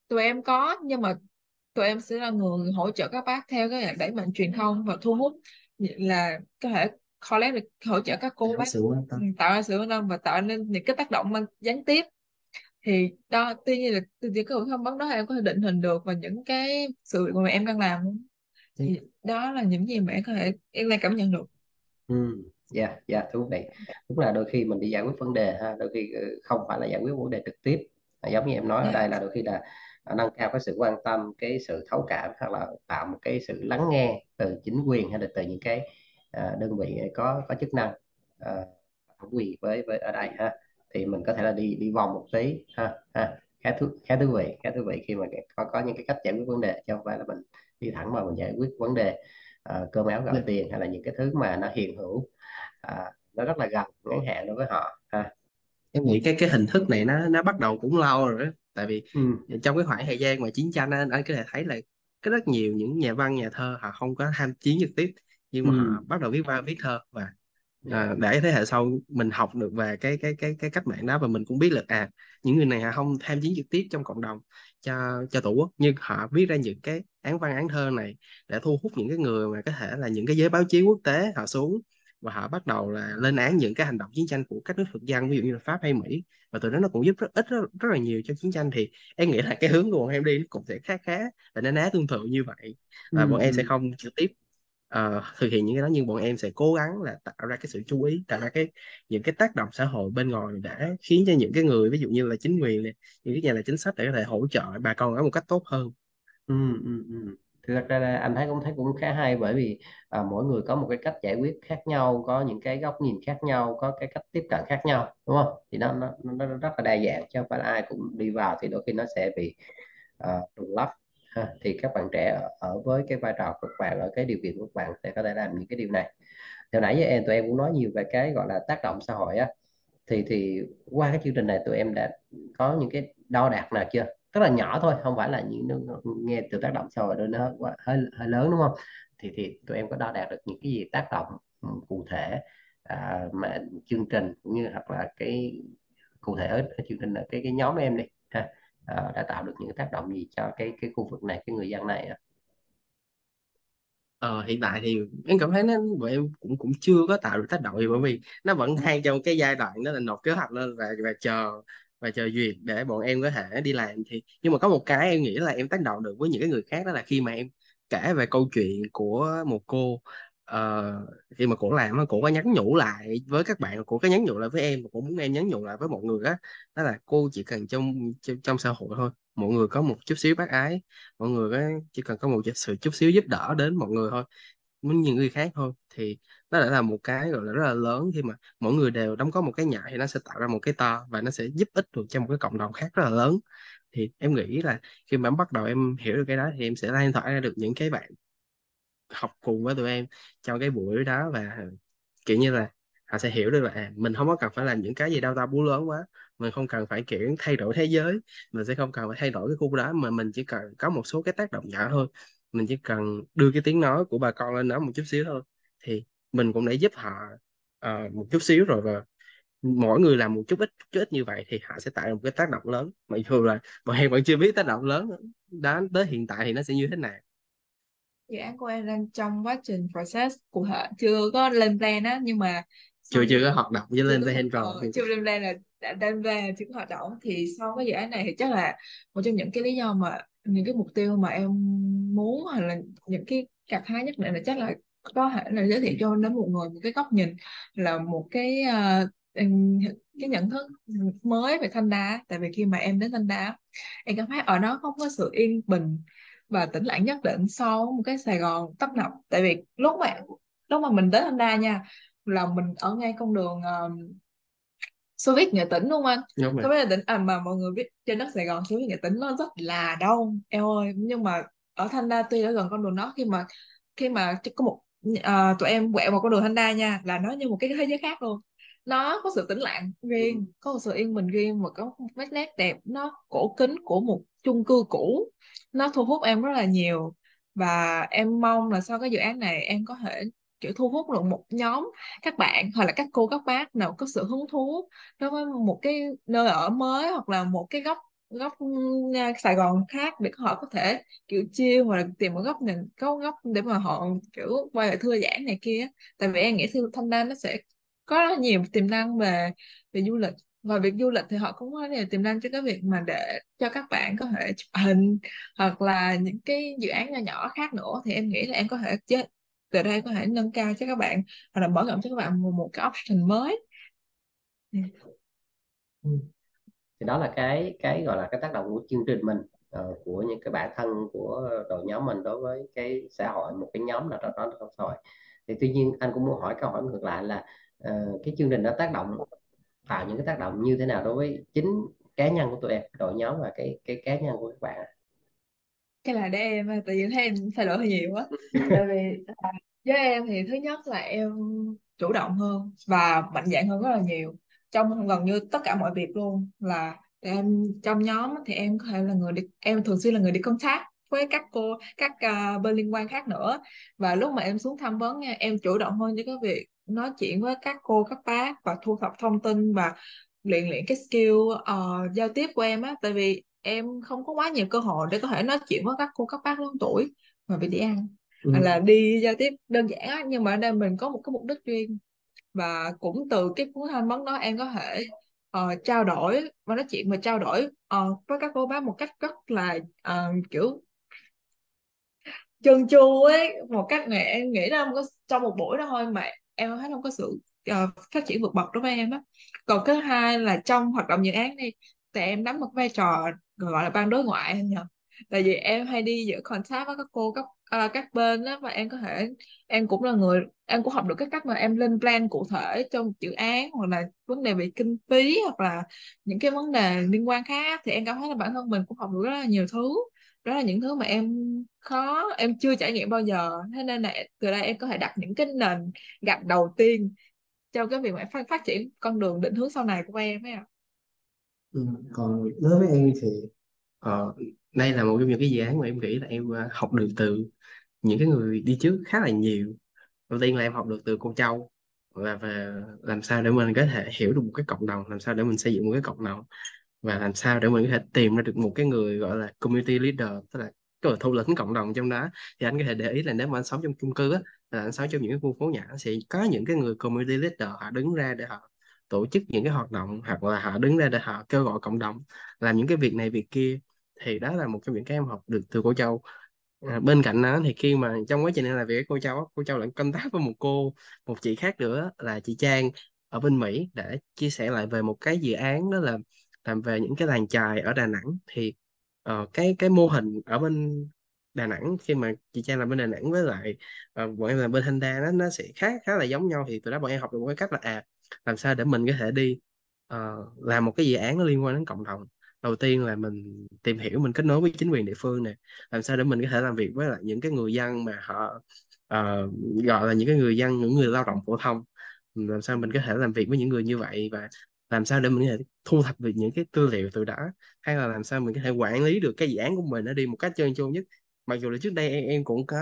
B: tụi em có nhưng mà tụi em sẽ là người hỗ trợ các bác theo cái đẩy mạnh truyền thông và thu hút là có thể collect được hỗ trợ các cô bác ừ, tạo ra sự quan tâm và tạo nên những cái tác động gián tiếp thì đó tuy nhiên là từ những cái buổi tham vấn đó em có thể định hình được và những cái sự mà em đang làm thì đó là những gì mà em có thể em đang cảm nhận được.
A: Ừ dạ dạ thú vị. Đúng là đôi khi mình đi giải quyết vấn đề ha đôi khi ừ, không phải là giải quyết vấn đề trực tiếp. Giống như em nói ở dạ. đây là đôi khi là à, nâng cao cái sự quan tâm cái sự thấu cảm hoặc là tạo một cái sự lắng nghe từ chính quyền hay là từ những cái đơn vị có có chức năng thẩm quyền với với ở đây ha có thể là đi đi vòng một tí ha, ha. khá thú khá thú vị khá thú vị khi mà có có những cái cách giải quyết vấn đề chứ không phải là mình đi thẳng vào mình giải quyết vấn đề uh, cơm áo gạo yeah. Dạ. tiền hay là những cái thứ mà nó hiện hữu uh, nó rất là gần ngắn hạn đối với họ ha
C: em nghĩ cái cái hình thức này nó nó bắt đầu cũng lâu rồi đó tại vì ừ. trong cái khoảng thời gian mà chiến tranh anh, anh có thể thấy là có rất nhiều những nhà văn nhà thơ họ không có tham chiến trực tiếp nhưng mà ừ. họ bắt đầu viết văn viết thơ và à, để thế hệ sau mình học được về cái cái cái cái cách mạng đó và mình cũng biết là à những người này họ không tham chiến trực tiếp trong cộng đồng cho cho tổ quốc nhưng họ viết ra những cái án văn án thơ này để thu hút những cái người mà có thể là những cái giới báo chí quốc tế họ xuống và họ bắt đầu là lên án những cái hành động chiến tranh của các nước thực dân ví dụ như là Pháp hay Mỹ và từ đó nó cũng giúp rất ít rất, rất là nhiều cho chiến tranh thì em nghĩ là cái hướng của bọn em đi cũng sẽ khá khá và nó ná tương tự như vậy và ừ. bọn em sẽ không trực tiếp uh, thực hiện những cái đó nhưng bọn em sẽ cố gắng là tạo ra cái sự chú ý tạo ra cái những cái tác động xã hội bên ngoài đã khiến cho những cái người ví dụ như là chính quyền này những cái nhà là chính sách để có thể hỗ trợ bà con ở một cách tốt hơn.
A: Ừ, ừ, ừ. thực ra là anh thấy cũng thấy cũng khá hay bởi vì à, mỗi người có một cái cách giải quyết khác nhau có những cái góc nhìn khác nhau có cái cách tiếp cận khác nhau đúng không? Thì nó nó, nó rất là đa dạng chứ không phải là ai cũng đi vào thì đôi khi nó sẽ bị uh, trùng lắp ha thì các bạn trẻ ở, ở với cái vai trò của các bạn ở cái điều kiện của các bạn sẽ có thể làm những cái điều này. Hồi nãy với em tụi em cũng nói nhiều về cái gọi là tác động xã hội á. Thì thì qua cái chương trình này tụi em đã có những cái đo đạc nào chưa? Rất là nhỏ thôi không phải là những nghe từ tác động xã hội đó nó hơi hơi lớn đúng không? Thì thì tụi em có đo đạt được những cái gì tác động ừ, cụ thể à, mà chương trình cũng như hoặc là cái cụ thể ở, ở chương trình là cái cái nhóm em đi ha à, đã tạo được những tác động gì cho cái cái khu vực này cái người dân này à?
C: Ờ, hiện tại thì em cảm thấy nó bọn em cũng cũng chưa có tạo được tác động gì bởi vì nó vẫn đang trong cái giai đoạn đó là nộp kế hoạch lên và và chờ và chờ duyệt để bọn em có thể đi làm thì nhưng mà có một cái em nghĩ là em tác động được với những cái người khác đó là khi mà em kể về câu chuyện của một cô uh, khi mà cổ làm cổ có nhắn nhủ lại với các bạn cổ có nhắn nhủ lại với em cổ muốn em nhắn nhủ lại với mọi người á. Đó là cô chỉ cần trong trong, trong xã hội thôi mọi người có một chút xíu bác ái mọi người có, chỉ cần có một sự chút xíu giúp đỡ đến mọi người thôi muốn những người khác thôi. Thì nó đã là một cái gọi là rất là lớn. Khi mà mỗi người đều đóng góp một cái nhỏ thì nó sẽ tạo ra một cái to và nó sẽ giúp ích được cho một cái cộng đồng khác rất là lớn. Thì em nghĩ là khi mà em bắt đầu em hiểu được cái đó thì em sẽ lan tỏa ra được những cái bạn học cùng với tụi em trong cái buổi đó và kiểu như là họ sẽ hiểu được là à, mình không có cần phải làm những cái gì đau to búa lớn quá. Mình không cần phải kiểu thay đổi thế giới. Mình sẽ không cần phải thay đổi cái khu đó mà mình chỉ cần có một số cái tác động nhỏ thôi. Mình chỉ cần đưa cái tiếng nói của bà con lên đó một chút xíu thôi. Thì mình cũng đã giúp họ uh, một chút xíu rồi và mỗi người làm một chút ít chút ít như vậy thì họ sẽ tạo một cái tác động lớn. Mặc dù là bọn em vẫn chưa biết tác động lớn đó tới hiện tại thì nó sẽ như thế nào
B: dự án của em đang trong quá trình process cụ thể chưa có lên plan á nhưng mà
C: chưa chưa có hoạt động với lên plan rồi.
B: chưa lên plan là đã lên plan chưa có hoạt động thì sau cái dự án này thì chắc là một trong những cái lý do mà những cái mục tiêu mà em muốn hoặc là những cái gặt hái nhất định là chắc là có thể là giới thiệu cho đến một người một cái góc nhìn là một cái uh, cái nhận thức mới về Thanh Đa. Tại vì khi mà em đến Thanh Đa em cảm thấy ở đó không có sự yên bình và tĩnh lặng nhất định so với một cái Sài Gòn tấp nập. Tại vì lúc mà lúc mà mình đến Thanh Đa nha là mình ở ngay con đường um, Xô Viết Nghệ Tĩnh đúng không anh?
C: Đúng
B: Có biết là tỉnh à mà mọi người biết trên đất Sài Gòn Xô Viết Nghệ Tĩnh nó rất là đông eo ơi. Nhưng mà ở Thanh Đa tuy ở gần con đường đó khi mà khi mà có một à, tụi em quẹo vào con đường Thanh Đa nha là nó như một cái thế giới khác luôn. Nó có sự tĩnh lặng riêng có một sự yên bình riêng và có một nét đẹp nó cổ kính của một chung cư cũ. Nó thu hút em rất là nhiều. Và em mong là sau cái dự án này em có thể, kiểu, thu hút được một nhóm các bạn hoặc là các cô, các bác nào có sự hứng thú đối với một cái nơi ở mới hoặc là một cái góc góc à, Sài Gòn khác để họ có thể, kiểu chia hoặc là tìm một góc nhìn, có góc để mà họ, kiểu, quay lại thư giãn này kia. Tại vì em nghĩ thanh Đan nó sẽ có rất nhiều tiềm năng về về du lịch và việc du lịch thì họ cũng có nhiều tiềm năng cho cái việc mà để cho các bạn có thể chụp hình hoặc là những cái dự án nhỏ nhỏ khác nữa. Thì em nghĩ là em có thể chết từ đây có thể nâng cao cho các bạn hoặc là mở rộng cho các bạn một, một cái option mới.
A: Ừ. ừ. thì đó là cái cái gọi là cái tác động của chương trình mình uh, của những cái bản thân của đội nhóm mình đối với cái xã hội một cái nhóm nào đó trong xã hội. Thì tuy nhiên anh cũng muốn hỏi câu hỏi ngược lại là uh, cái chương trình nó tác động tạo những cái tác động như thế nào đối với chính cá nhân của tụi em đội nhóm và cái cái cá nhân của các bạn?
B: Cái là để em tự nhiên thấy em thay đổi hơi nhiều quá tại vì à, với em thì thứ nhất là em chủ động hơn và mạnh dạn hơn rất là nhiều. Trong gần như tất cả mọi việc luôn là em trong nhóm thì em có thể là người đi em thường xuyên là người đi contact với các cô các uh, bên liên quan khác nữa. Và lúc mà em xuống tham vấn nha em chủ động hơn với cái việc nói chuyện với các cô các bác và thu thập thông tin và luyện luyện cái skill uh, giao tiếp của em á. Tại vì em không có quá nhiều cơ hội để có thể nói chuyện với các cô các bác lớn tuổi mà bị đi ăn. Ừ. hay là đi giao tiếp đơn giản á nhưng mà ở đây mình có một cái mục đích riêng. Và cũng từ cái cuốn tham vấn đó em có thể uh, trao đổi và nói chuyện và trao đổi uh, với các cô bác một cách rất là uh, kiểu trơn tru ấy. Một cách này em nghĩ có trong một buổi đó thôi mà em thấy không có sự uh, phát triển vượt bậc đối với em á. Còn cái hai là trong hoạt động dự án đi thì em đóng một vai trò gọi là ban đối ngoại anh nhờ. Tại vì em hay đi giữa contact với các cô các uh, các bên đó và em có thể em cũng là người em cũng học được cái cách mà em lên plan cụ thể trong dự án hoặc là vấn đề về kinh phí hoặc là những cái vấn đề liên quan khác thì em cảm thấy là bản thân mình cũng học được rất là nhiều thứ đó là những thứ mà em khó em chưa trải nghiệm bao giờ. Thế nên là từ đây em có thể đặt những cái nền gạch đầu tiên cho cái việc mà phát phát triển con đường định hướng sau này của em ấy ạ.
C: Ừ. Còn đối với em thì uh, đây là một trong những cái dự án mà em nghĩ là em à, học được từ những cái người đi trước khá là nhiều. Đầu tiên là em học được từ cô Châu và về làm sao để mình có thể hiểu được một cái cộng đồng làm sao để mình xây dựng một cái cộng đồng và làm sao để mình có thể tìm ra được một cái người gọi là community leader tức là cái người thủ lĩnh cộng đồng trong đó. Thì anh có thể để ý là nếu mà anh sống trong chung cư á là anh sống trong những cái khu phố nhỏ sẽ có những cái người community leader họ đứng ra để họ tổ chức những cái hoạt động hoặc là họ đứng ra để họ kêu gọi cộng đồng làm những cái việc này việc kia. Thì đó là một trong những cái em học được từ cô Châu. À, bên cạnh đó thì khi mà trong quá trình em làm việc với cô Châu cô Châu lại tác với một cô một chị khác nữa là chị Trang ở bên Mỹ để chia sẻ lại về một cái dự án đó là làm về những cái làng chài ở Đà Nẵng thì uh, cái cái mô hình ở bên Đà Nẵng khi mà chị Trang làm bên Đà Nẵng với lại uh, bọn em làm bên Honda nó nó sẽ khá khá là giống nhau thì từ đó bọn em học được một cái cách là à làm sao để mình có thể đi uh, làm một cái dự án nó liên quan đến cộng đồng. Đầu tiên là mình tìm hiểu mình kết nối với chính quyền địa phương nè làm sao để mình có thể làm việc với lại những cái người dân mà họ uh, gọi là những cái người dân những người lao động phổ thông. Làm sao mình có thể làm việc với những người như vậy và làm sao để mình có thể thu thập được những cái tư liệu từ đó? Hay là làm sao mình có thể quản lý được cái dự án của mình nó đi một cách trơn tru nhất? Mặc dù là trước đây em, em cũng có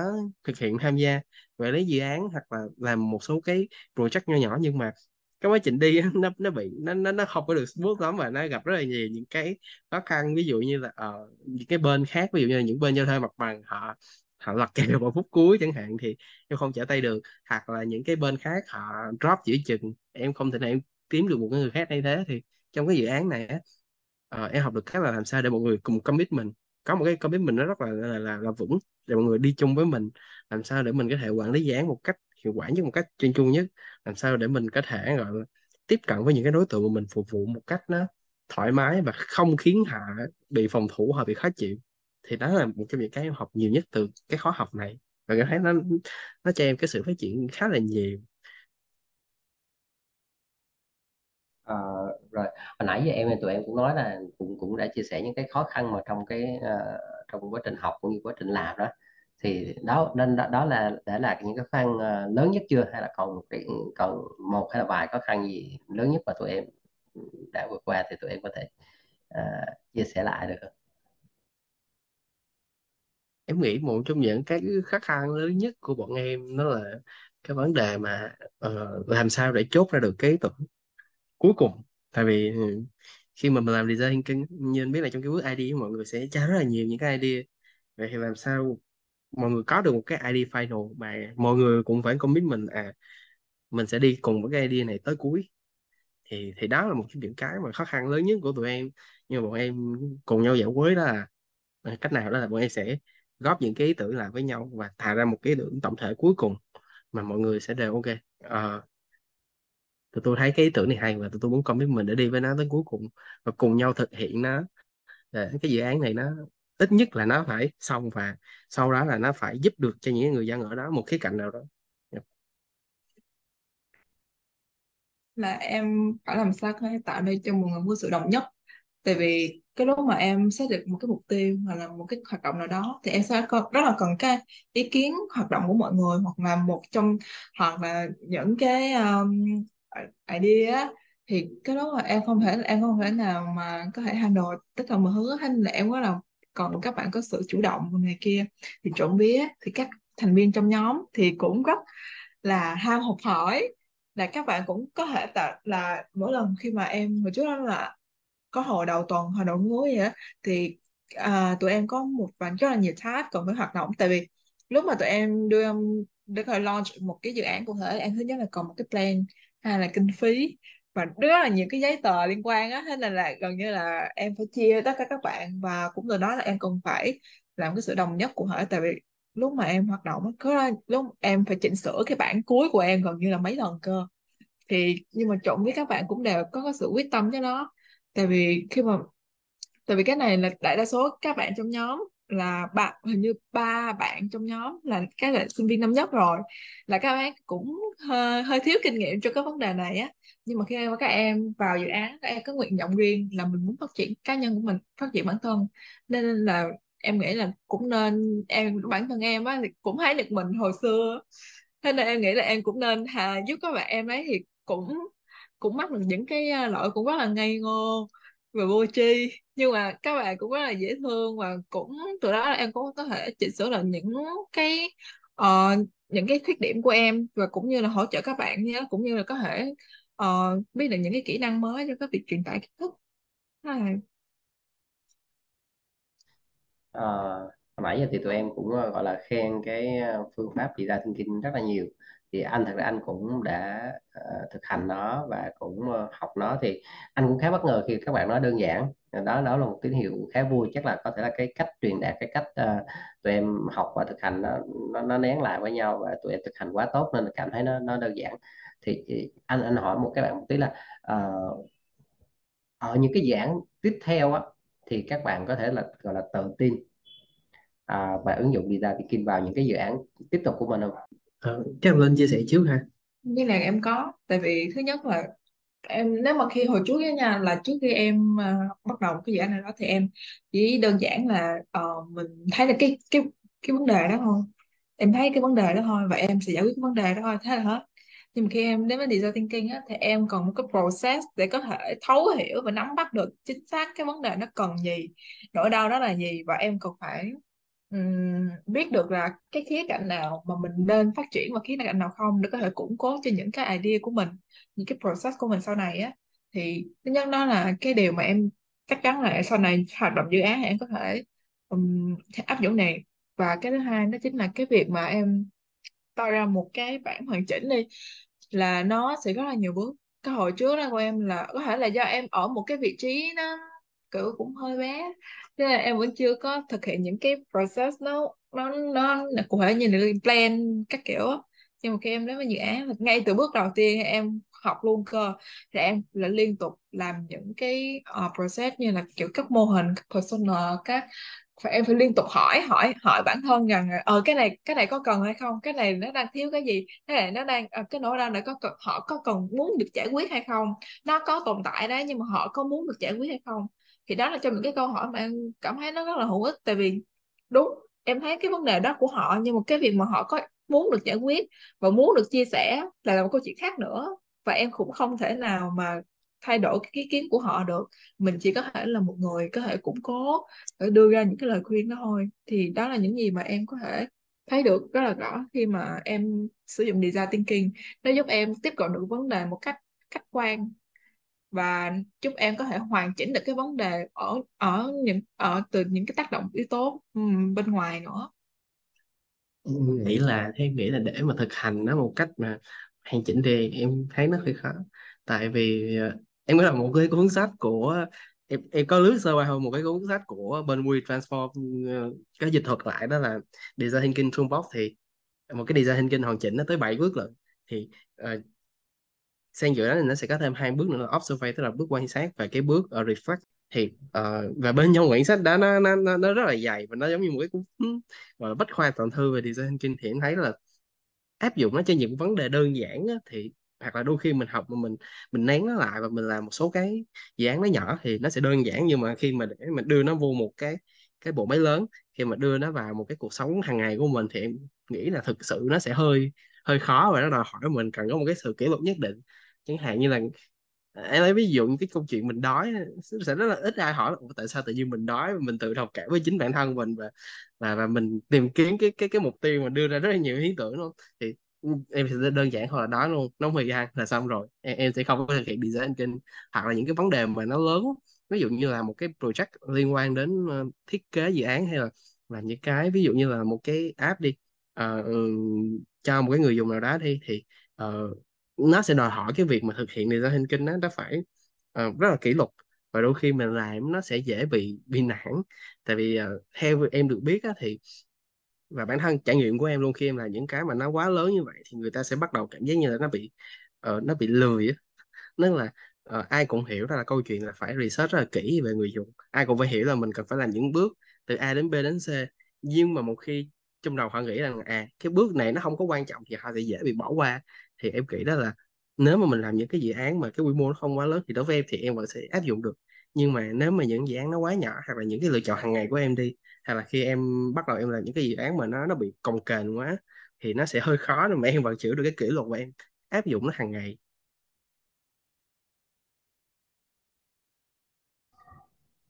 C: thực hiện tham gia quản lý dự án hoặc là làm một số cái project nho nhỏ nhưng mà cái quá trình đi nó nó bị nó nó nó không có được smooth lắm và nó gặp rất là nhiều những cái khó khăn. Ví dụ như là ờ, những cái bên khác ví dụ như là những bên cho thuê mặt bằng họ họ lật kèo vào phút cuối chẳng hạn thì em không trả tay được. Hoặc là những cái bên khác họ drop giữa chừng em không thể nào em kiếm được một người khác thay thế thì trong cái dự án này á ờ, em học được cách là làm sao để mọi người cùng commitment có một cái commitment nó rất là là, là, là vững để mọi người đi chung với mình. Làm sao để mình có thể quản lý dự án một cách hiệu quả nhất một cách chuyên chu nhất. Làm sao để mình có thể gọi là tiếp cận với những cái đối tượng mà mình phục vụ một cách nó thoải mái và không khiến họ bị phòng thủ họ bị khó chịu. Thì đó là một trong những cái em học nhiều nhất từ cái khóa học này. Và cảm thấy nó nó cho em cái sự phát triển khá là nhiều.
A: À, rồi hồi nãy giờ em tụi em cũng nói là cũng cũng đã chia sẻ những cái khó khăn mà trong cái ờ, trong quá trình học cũng như quá trình làm đó thì đó nên đó, đó là đã là những cái khó khăn ờ, lớn nhất chưa hay là còn một cái còn một hay là vài khó khăn gì lớn nhất mà tụi em đã vượt qua thì tụi em có thể ờ, chia sẻ lại được không?
C: em nghĩ một trong những cái khó khăn lớn nhất của bọn em đó là cái vấn đề mà ờ, làm sao để chốt ra được cái ý tưởng cuối cùng tại vì ừ, khi mà mình làm design kinh như anh biết là trong cái bước ID mọi người sẽ tra rất là nhiều những cái idea vậy thì làm sao mọi người có được một cái id final mà mọi người cũng phải commit mình à mình sẽ đi cùng với cái idea này tới cuối. Thì thì đó là một cái những cái mà khó khăn lớn nhất của tụi em. Nhưng mà bọn em cùng nhau giải quyết đó là ờ, cách nào đó là bọn em sẽ góp những cái ý tưởng lại với nhau và tạo ra một cái ý tưởng tổng thể cuối cùng mà mọi người sẽ đều ok. À, tụi tôi thấy cái ý tưởng này hay và tụi tôi muốn commit mình để đi với nó tới cuối cùng và cùng nhau thực hiện nó. Để cái dự án này nó ít nhất là nó phải xong và sau đó là nó phải giúp được cho những người dân ở đó một khía cạnh nào đó. Dạ.
B: Là em phải làm sao có thể tạo nên cho mọi người một sự đồng nhất? Tại vì cái lúc mà em xác định một cái mục tiêu hoặc là một cái hoạt động nào đó thì em sẽ có rất là cần cái ý kiến hoạt động của mọi người hoặc là một trong hoặc là những cái um, idea á, thì cái đó là em không thể em không thể nào mà có thể handle tất cả mọi thứ hay là em có là còn các bạn có sự chủ động này kia thì trộm vía. Thì các thành viên trong nhóm thì cũng rất là ham học hỏi là các bạn cũng có thể tạo là mỗi lần khi mà em hồi trước đó là có hồi đầu tuần hồi đầu cuối vậy á thì à, tụi em có một bạn rất là nhiều task còn phải hoạt động. Tại vì lúc mà tụi em đưa em để khởi launch một cái dự án cụ thể em thứ nhất là còn một cái plan hay là kinh phí và rất là nhiều cái giấy tờ liên quan á. Thế nên là gần như là em phải chia tất cả các bạn và cũng từ đó là em cần phải làm cái sự đồng nhất của họ tại vì lúc mà em hoạt động có lúc em phải chỉnh sửa cái bản cuối của em gần như là mấy lần cơ. Thì nhưng mà trộm với các bạn cũng đều có cái sự quyết tâm cho nó. Tại vì khi mà, tại vì cái này là đại đa số các bạn trong nhóm là bạn hình như ba bạn trong nhóm là các bạn sinh viên năm nhất rồi là các bạn cũng hơi, hơi thiếu kinh nghiệm cho cái vấn đề này á. Nhưng mà khi mà các em vào dự án các em có nguyện vọng riêng là mình muốn phát triển cá nhân của mình phát triển bản thân. Nên là em nghĩ là cũng nên em bản thân em á thì cũng thấy được mình hồi xưa. Thế nên em nghĩ là em cũng nên hà giúp các bạn em ấy thì cũng cũng mắc được những cái à, lỗi cũng rất là ngây ngô và vô tri. Nhưng mà các bạn cũng rất là dễ thương và cũng từ đó là em cũng có thể chỉnh sửa lại những cái uh, những cái khuyết điểm của em và cũng như là hỗ trợ các bạn nhé cũng như là có thể uh, biết được những cái kỹ năng mới cho các việc truyền tải kiến thức. À.
A: À, hồi nãy giờ thì tụi em cũng gọi là khen cái phương pháp design thinking rất là nhiều thì anh thật ra anh cũng đã uh, thực hành nó và cũng uh, học nó. Thì anh cũng khá bất ngờ khi các bạn nói đơn giản. Đó đó là một tín hiệu khá vui. Chắc là có thể là cái cách truyền đạt cái cách uh, tụi em học và thực hành nó nó, nó nén lại với nhau và tụi em thực hành quá tốt nên cảm thấy nó nó đơn giản. Thì, anh anh hỏi một cái bạn một tí là uh, ở những cái giảng tiếp theo á thì các bạn có thể là gọi là tự tin à, và ứng dụng data thinking vào những cái dự án tiếp tục của mình không?
C: Ờ, chắc em lên chia sẻ trước ha.
B: Như này em có tại vì thứ nhất là em nếu mà khi hồi trước á nha là trước khi em ờ, bắt đầu cái dự án này đó thì em chỉ đơn giản là ờ, mình thấy là cái cái cái vấn đề đó thôi. Em thấy cái vấn đề đó thôi và em sẽ giải quyết cái vấn đề đó thôi thế là hết. Nhưng mà khi em đến với design thinking á thì em còn một cái process để có thể thấu hiểu và nắm bắt được chính xác cái vấn đề nó cần gì nỗi đau đó là gì và em còn phải ừm, biết được là cái khía cạnh nào mà mình nên phát triển và khía cạnh nào không để có thể củng cố cho những cái idea của mình những cái process của mình sau này á. Thì thứ nhất đó là cái điều mà em chắc chắn là sau này hoạt động dự án thì em có thể ừm, áp dụng này. Và cái thứ hai đó chính là cái việc mà em tạo ra một cái bản hoàn chỉnh đi là nó sẽ rất là nhiều bước. Cái hồi trước đó của em là có thể là do em ở một cái vị trí nó kiểu cũng hơi bé nên là em vẫn chưa có thực hiện những cái process nó nó nó là cụ thể như là plan các kiểu á. nhưng mà khi em đến với dự án thì ngay từ bước đầu tiên em học luôn cơ thì em là liên tục làm những cái uh, process như là kiểu các mô hình các persona các phải em phải liên tục hỏi hỏi hỏi bản thân rằng ờ cái này cái này có cần hay không? Cái này nó đang thiếu cái gì? Cái này nó đang ờ, cái nỗi đau này có cần họ có cần muốn được giải quyết hay không? Nó có tồn tại đấy nhưng mà họ có muốn được giải quyết hay không? Thì đó là trong những cái câu hỏi mà em cảm thấy nó rất là hữu ích. Tại vì đúng em thấy cái vấn đề đó của họ nhưng mà cái việc mà họ có muốn được giải quyết và muốn được chia sẻ là, một câu chuyện khác nữa. Và em cũng không thể nào mà thay đổi cái ý kiến của họ được. Mình chỉ có thể là một người có thể củng cố để đưa ra những cái lời khuyên đó thôi. Thì đó là những gì mà em có thể thấy được rất là rõ khi mà em sử dụng design thinking. Nó giúp em tiếp cận được vấn đề một cách khách quan và giúp em có thể hoàn chỉnh được cái vấn đề ở ở những ở từ những cái tác động yếu tố bên ngoài nữa.
C: Em nghĩ là theo em nghĩ là để mà thực hành nó một cách mà hoàn chỉnh thì em thấy nó hơi khó. Tại vì ờ, em có đọc một cái cuốn sách của em em có lướt sơ qua hơn một cái cuốn sách của bên We Transform ờ, cái dịch thuật lại đó là Design Thinking Toolbox thì một cái Design Thinking hoàn chỉnh nó tới 7 bước lận. Thì uh, xen giữa đó thì nó sẽ có thêm hai bước nữa là observe tức là bước quan sát và cái bước uh, reflect. Thì uh, và bên trong quyển sách đó nó, nó nó nó rất là dày và nó giống như một cái cuốn gọi là bách khoa toàn thư về design thinking thì em thấy là áp dụng nó cho những vấn đề đơn giản á, thì hoặc là đôi khi mình học mà mình mình nén nó lại và mình làm một số cái dự án nó nhỏ thì nó sẽ đơn giản. Nhưng mà khi mà để mình đưa nó vô một cái cái bộ máy lớn khi mà đưa nó vào một cái cuộc sống hàng ngày của mình thì em nghĩ là thực sự nó sẽ hơi hơi khó và nó đòi hỏi mình cần có một cái sự kỷ luật nhất định chẳng hạn như là à, em lấy ví dụ như cái câu chuyện mình đói sẽ rất là ít ai hỏi là tại sao tự nhiên mình đói mình tự đồng cảm với chính bản thân mình và và và mình tìm kiếm cái cái cái mục tiêu mà đưa ra rất là nhiều ý tưởng luôn. Thì ừ, em sẽ đơn giản thôi là đói luôn nấu mì ăn là xong rồi. Em, em sẽ không có thực hiện design thinking hoặc là những cái vấn đề mà nó lớn. Ví dụ như là một cái project liên quan đến ờ, thiết kế dự án hay là làm những cái ví dụ như là một cái app đi uh, cho một cái người dùng nào đó đi thì uh, nó sẽ đòi hỏi cái việc mà thực hiện design thinking nó nó phải uh, rất là kỷ luật. Và đôi khi mình làm nó sẽ dễ bị bị nản. Tại vì uh, theo em được biết á, thì và bản thân trải nghiệm của em luôn khi em làm những cái mà nó quá lớn như vậy thì người ta sẽ bắt đầu cảm giác như là nó bị uh, nó bị lười á. Nên là uh, ai cũng hiểu đó là câu chuyện là phải research rất là kỹ về người dùng. Ai cũng phải hiểu là mình cần phải làm những bước từ A đến B đến C. Nhưng mà một khi trong đầu họ nghĩ rằng à cái bước này nó không có quan trọng thì họ sẽ dễ bị bỏ qua thì em nghĩ đó là nếu mà mình làm những cái dự án mà cái quy mô nó không quá lớn thì đối với em thì em vẫn sẽ áp dụng được. Nhưng mà nếu mà những dự án nó quá nhỏ hoặc là những cái lựa chọn hàng ngày của em đi hay là khi em bắt đầu em làm những cái dự án mà nó nó bị cồng kềnh quá thì nó sẽ hơi khó mà em vẫn chịu được cái kỷ luật của em áp dụng nó hàng ngày.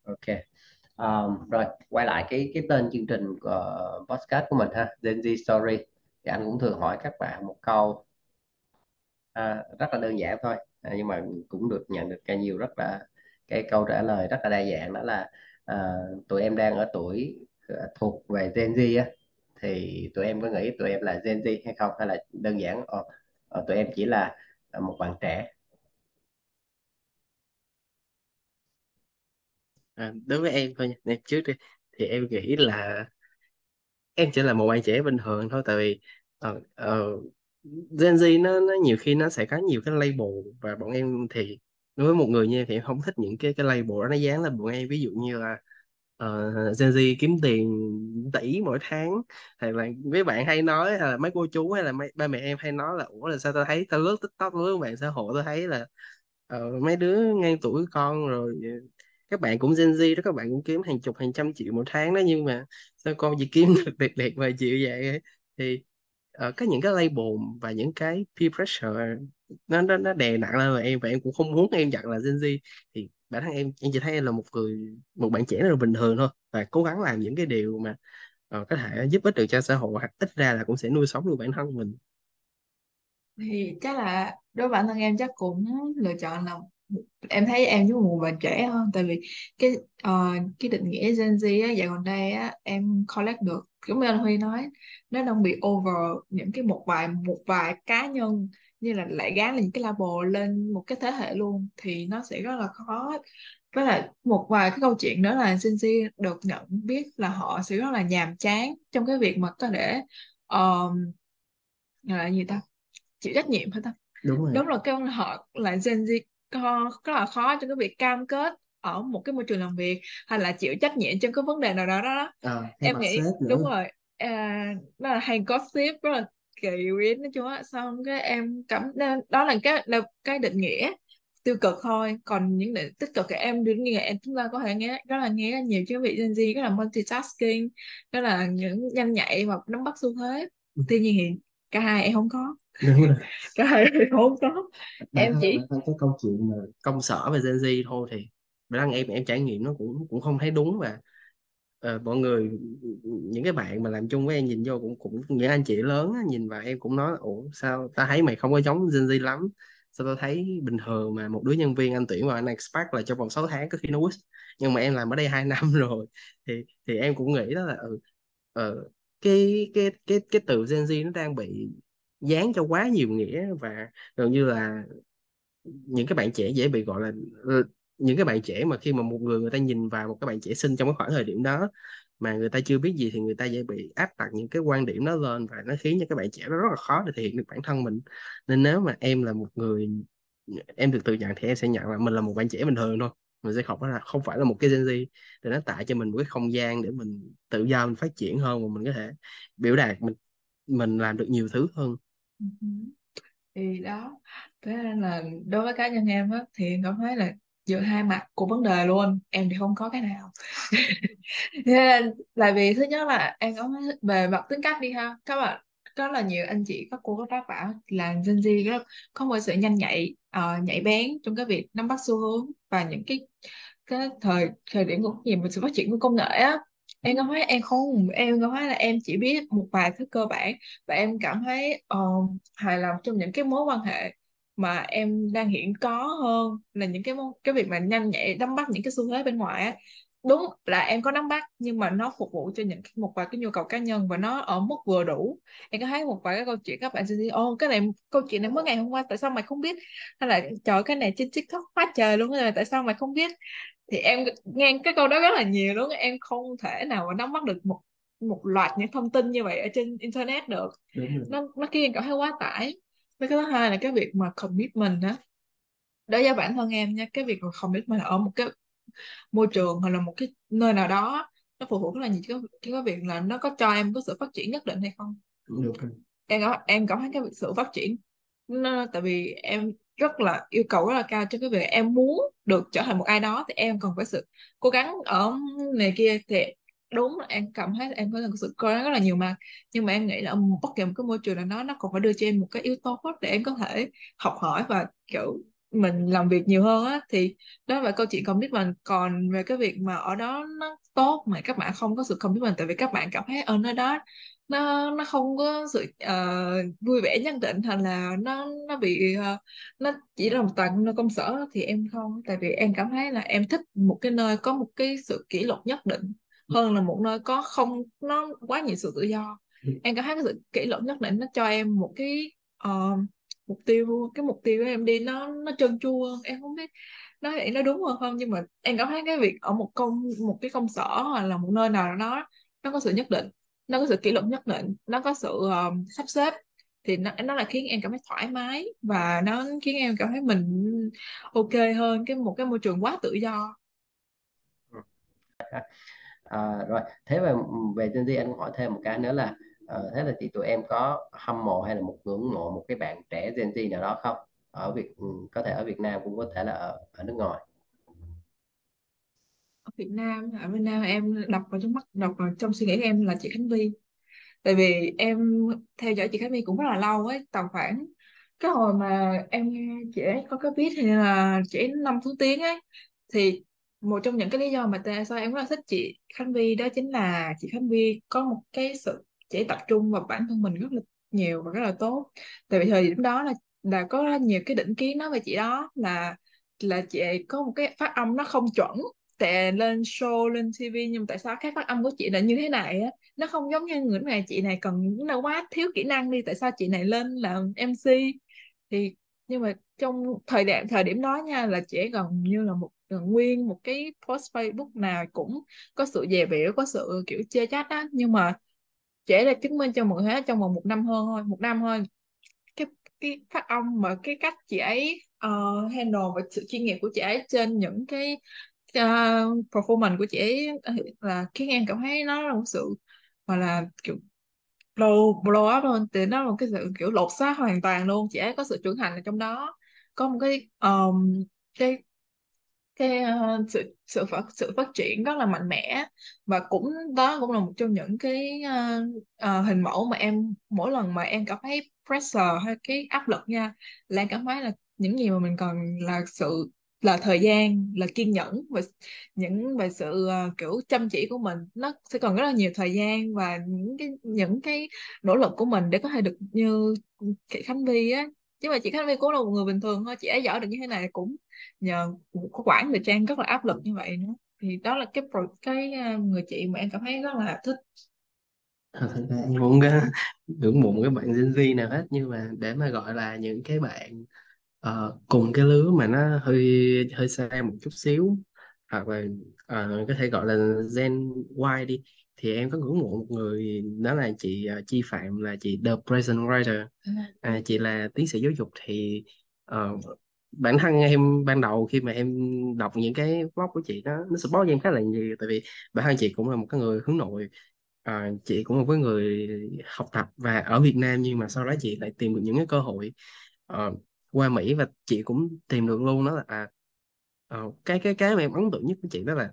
A: Ok. Um, rồi quay lại cái cái tên chương trình của podcast của mình ha Gen Z Story. Thì anh cũng thường hỏi các bạn một câu à, rất là đơn giản thôi. À, nhưng mà cũng được nhận được cái nhiều rất là cái câu trả lời rất là đa dạng đó là à, tụi em đang ở tuổi à, thuộc về Gen Z á thì tụi em có nghĩ tụi em là Gen Z hay không? Hay là đơn giản ồ, tụi em chỉ là à, một bạn trẻ?
C: À, đối với em thôi nha. Em trước đi thì em nghĩ là em chỉ là một bạn trẻ bình thường thôi. Tại vì ờ, ờ, Gen Z nó, nó nhiều khi nó sẽ có nhiều cái label và bọn em thì đối với một người như em thì em không thích những cái cái label đó nó dán lên bọn em. Ví dụ như là uh, Gen Z kiếm tiền tỷ mỗi tháng hay là mấy bạn hay nói hay là mấy cô chú hay là mấy ba mẹ em hay nói là ủa là sao tao thấy tao lướt TikTok lướt mạng xã hội tao thấy là uh, mấy đứa ngang tuổi con rồi ờ, các bạn cũng Gen Z đó các bạn cũng kiếm hàng chục hàng trăm triệu một tháng đó nhưng mà sao con chỉ kiếm được đẹp đẹp vài triệu vậy? Thì ở ờ, có những cái label và những cái peer pressure nó nó nó đè nặng lên em và em cũng không muốn em nhận là Gen Z. Thì bản thân em em chỉ thấy em là một người một bạn trẻ rất là bình thường thôi và cố gắng làm những cái điều mà uh, có thể giúp ích được cho xã hội hoặc ít ra là cũng sẽ nuôi sống được bản thân mình.
B: Thì chắc là đối với bản thân em chắc cũng lựa chọn là em thấy em với một bạn trẻ hơn tại vì cái ờ, cái định nghĩa Gen Z á dạo gần đây á em collect được giống như anh Huy nói nó đang bị over những cái một vài một vài cá nhân như là lại gán lên những cái label lên một cái thế hệ luôn thì nó sẽ rất là khó. Với lại một vài cái câu chuyện nữa là Gen Z được nhận biết là họ sẽ rất là nhàm chán trong cái việc mà có thể um, gọi là gì ta? Chịu trách nhiệm hả ta?
C: Đúng rồi.
B: Đúng là cái họ là Gen Z có rất là khó trong cái việc cam kết ở một cái môi trường làm việc hay là chịu trách nhiệm trong cái vấn đề nào đó đó, đó.
C: Hay
B: em nghĩ đúng rồi. À, nó là hay gossip rất là kỳ biến nói chung á xong cái em cảm đó là cái là cái định nghĩa tiêu cực thôi. Còn những định tích cực thì em đương nhiên em chúng ta có thể nghe rất là nghe nhiều chứ vị Gen Z rất là multitasking rất là những nhanh nhạy và nắm bắt xu thế.
C: Ừ.
B: tuy nhiên thì cả hai em không có
C: đúng rồi.
B: Cả hai không có em
C: thân
B: chỉ
C: cái câu chuyện mà công sở về Gen Z thôi thì bản thân em em trải nghiệm nó cũng cũng không thấy đúng và ờ, mọi người những cái bạn mà làm chung với em nhìn vô cũng cũng những anh chị lớn á, nhìn vào em cũng nói ủa sao ta thấy mày không có giống Gen Z lắm? Sao tao thấy bình thường mà một đứa nhân viên anh tuyển vào anh expect là trong vòng 6 tháng có khi nó quit nhưng mà em làm ở đây 2 năm rồi thì thì em cũng nghĩ đó là ừ, ờ, cái cái cái cái từ Gen Z nó đang bị dán cho quá nhiều nghĩa và gần như là những cái bạn trẻ dễ bị, gọi là những cái bạn trẻ mà khi mà một người người ta nhìn vào một cái bạn trẻ sinh trong cái khoảng thời điểm đó mà người ta chưa biết gì thì người ta dễ bị áp đặt những cái quan điểm đó lên và nó khiến cho các bạn trẻ nó rất là khó để thể hiện được bản thân mình. Nên nếu mà em là một người, em được tự nhận thì em sẽ nhận là mình là một bạn trẻ bình thường thôi. Mình sẽ không phải là, không phải là một cái Gen Z để nó tạo cho mình một cái không gian để mình tự do, mình phát triển hơn và mình có thể biểu đạt mình mình làm được nhiều thứ hơn.
B: Ừ. thì đó thế nên là đối với cá nhân em á thì em cảm thấy là giữa hai mặt của vấn đề luôn em thì không có cái nào Thế nên là vì thứ nhất là em có về mặt tính cách đi ha các bạn có là nhiều anh chị các cô các bác bảo là Gen Z rất có một sự nhanh nhạy uh, nhạy bén trong cái việc nắm bắt xu hướng và những cái cái thời thời điểm của gì mà sự phát triển của công nghệ á em cảm thấy em không em cảm thấy là em chỉ biết một vài thứ cơ bản và em cảm thấy ờ, hài lòng trong những cái mối quan hệ mà em đang hiện có hơn là những cái cái việc mà nhanh nhạy nắm bắt những cái xu thế bên ngoài á. Đúng là em có nắm bắt nhưng mà nó phục vụ cho những cái- một vài cái nhu cầu cá nhân và nó ở mức vừa đủ. Em có thấy một vài cái câu chuyện các bạn sẽ thấy ô cái này câu chuyện này mới ngày hôm qua tại sao mày không biết? Hay là trời cái này trên TikTok quá trời luôn rồi tại sao mày không biết? Thì em nghe cái câu đó rất là nhiều luôn em không thể nào mà nắm bắt được một một loạt những thông tin như vậy ở trên internet được. Nó nó khiến em cảm thấy quá tải. Với cái thứ hai là cái việc mà commitment á. Đối với bản thân em nha cái việc mà commitment ở một cái môi trường hoặc là một cái nơi nào đó nó phụ thuộc rất là nhiều cái, cái việc là nó có cho em có sự phát triển nhất định hay không.
C: Được rồi
B: em cảm em cảm thấy cái việc sự phát triển nó, tại vì em rất là yêu cầu rất là cao cho cái việc em muốn được trở thành một ai đó thì em cần phải sự cố gắng ở này kia thì đúng là em cảm thấy là em có sự cố gắng rất là nhiều mà. Nhưng mà em nghĩ là bất kỳ một cái môi trường nào đó, nó còn phải đưa cho em một cái yếu tố để em có thể học hỏi và, kiểu, mình làm việc nhiều hơn á. Thì đó là câu chuyện commitment. Còn về cái việc mà ở đó nó tốt mà các bạn không có sự commitment, tại vì các bạn cảm thấy ở nơi đó nó nó không có sự uh, vui vẻ nhất định thành là nó nó bị uh, nó chỉ là một toàn nơi công sở thì em không. Tại vì em cảm thấy là em thích một cái nơi có một cái sự kỷ luật nhất định hơn là một nơi có không nó quá nhiều sự tự do. Em cảm thấy cái sự kỷ luật nhất định nó cho em một cái uh, mục tiêu cái mục tiêu của em đi nó nó trơn tru hơn. Em không biết nói vậy nó đúng hơn không nhưng mà em cảm thấy cái việc ở một công một cái công sở hoặc là một nơi nào đó nó có sự nhất định nó có sự kỷ luật nhất định. Nó có sự um, sắp xếp. Thì nó nó là khiến em cảm thấy thoải mái và nó khiến em cảm thấy mình ok hơn cái một cái môi trường quá tự do.
A: À, rồi. Thế về về Gen Z anh hỏi thêm một cái nữa là uh, thế là chị tụi em có hâm mộ hay là một ngưỡng mộ một cái bạn trẻ Gen Z nào đó không? Ở Việt ừ, có thể ở Việt Nam cũng có thể là ở, ở nước ngoài.
B: Việt Nam. Ở Việt Nam em đọc vào trong mắt đọc vào trong suy nghĩ em là chị Khánh Vy, tại vì em theo dõi chị Khánh Vy cũng rất là lâu ấy tầm khoảng cái hồi mà em nghe chị ấy có cái viết thì là chị ấy năm thứ tiếng ấy thì một trong những cái lý do mà tại sao em rất là thích chị Khánh Vy đó chính là chị Khánh Vy có một cái sự chị ấy tập trung vào bản thân mình rất là nhiều và rất là tốt. Tại vì thời điểm đó là là có nhiều cái định kiến nói về chị đó là là chị ấy có một cái phát âm nó không chuẩn tại lên show lên TV nhưng tại sao cái phát âm của chị lại như thế này á? Nó không giống như người này chị này cần nó quá thiếu kỹ năng đi tại sao chị này lên làm MC thì nhưng mà trong thời điểm thời điểm đó nha là chị gần như là một gần nguyên một cái post Facebook nào cũng có sự dè biểu có sự ờ, kiểu chê trách á. Nhưng mà trẻ là chứng minh cho mọi người trong vòng một năm hơn thôi một năm thôi. Cái cái phát âm mà cái cách chị ấy uh, handle và sự chuyên nghiệp của chị ấy trên những cái uh, performance của chị ấy là khiến em cảm thấy nó là một sự gọi là kiểu blow blow up luôn. Thì nó là một cái sự kiểu lột xác hoàn toàn luôn. Chị ấy có sự trưởng thành ở trong đó. Có một cái um, cái cái uh, sự sự phát sự phát triển rất là mạnh mẽ. Và cũng đó cũng là một trong những cái uh, uh, hình mẫu mà em mỗi lần mà em cảm thấy pressure hay cái áp lực nha là em cảm thấy là những gì mà mình cần là sự là thời gian là kiên nhẫn và những về sự uh, kiểu chăm chỉ của mình. Nó sẽ còn rất là nhiều thời gian và những cái những cái nỗ lực của mình để có thể được như chị Khánh Vi á. Chứ mà chị Khánh Vi cũng là một người bình thường thôi chị ấy giỏi được như thế này cũng nhờ có quản về Trang rất là áp lực như vậy nữa. Thì đó là cái cái ờ, người chị mà em cảm thấy rất là thích.
C: À, thật ra em không ờ, ngưỡng mộ cái bạn Gen Z nào hết nhưng mà để mà gọi là những cái bạn ờ, cùng cái lứa mà nó hơi hơi xa một chút xíu hoặc là ờ, có thể gọi là Gen Y đi thì em có ngưỡng mộ một người đó là chị ờ, Chi Phạm là chị The Present Writer à, chị là tiến sĩ giáo dục thì ờ, bản thân em ban đầu khi mà em đọc những cái blog của chị nó nó support em khá là nhiều tại vì bản thân chị cũng là một cái người hướng nội. À, chị cũng là một cái người học tập và ở Việt Nam nhưng mà sau đó chị lại tìm được những cái cơ hội. Ờ, qua Mỹ và chị cũng tìm được luôn đó là à, ờ, cái cái cái mà em ấn tượng nhất của chị đó là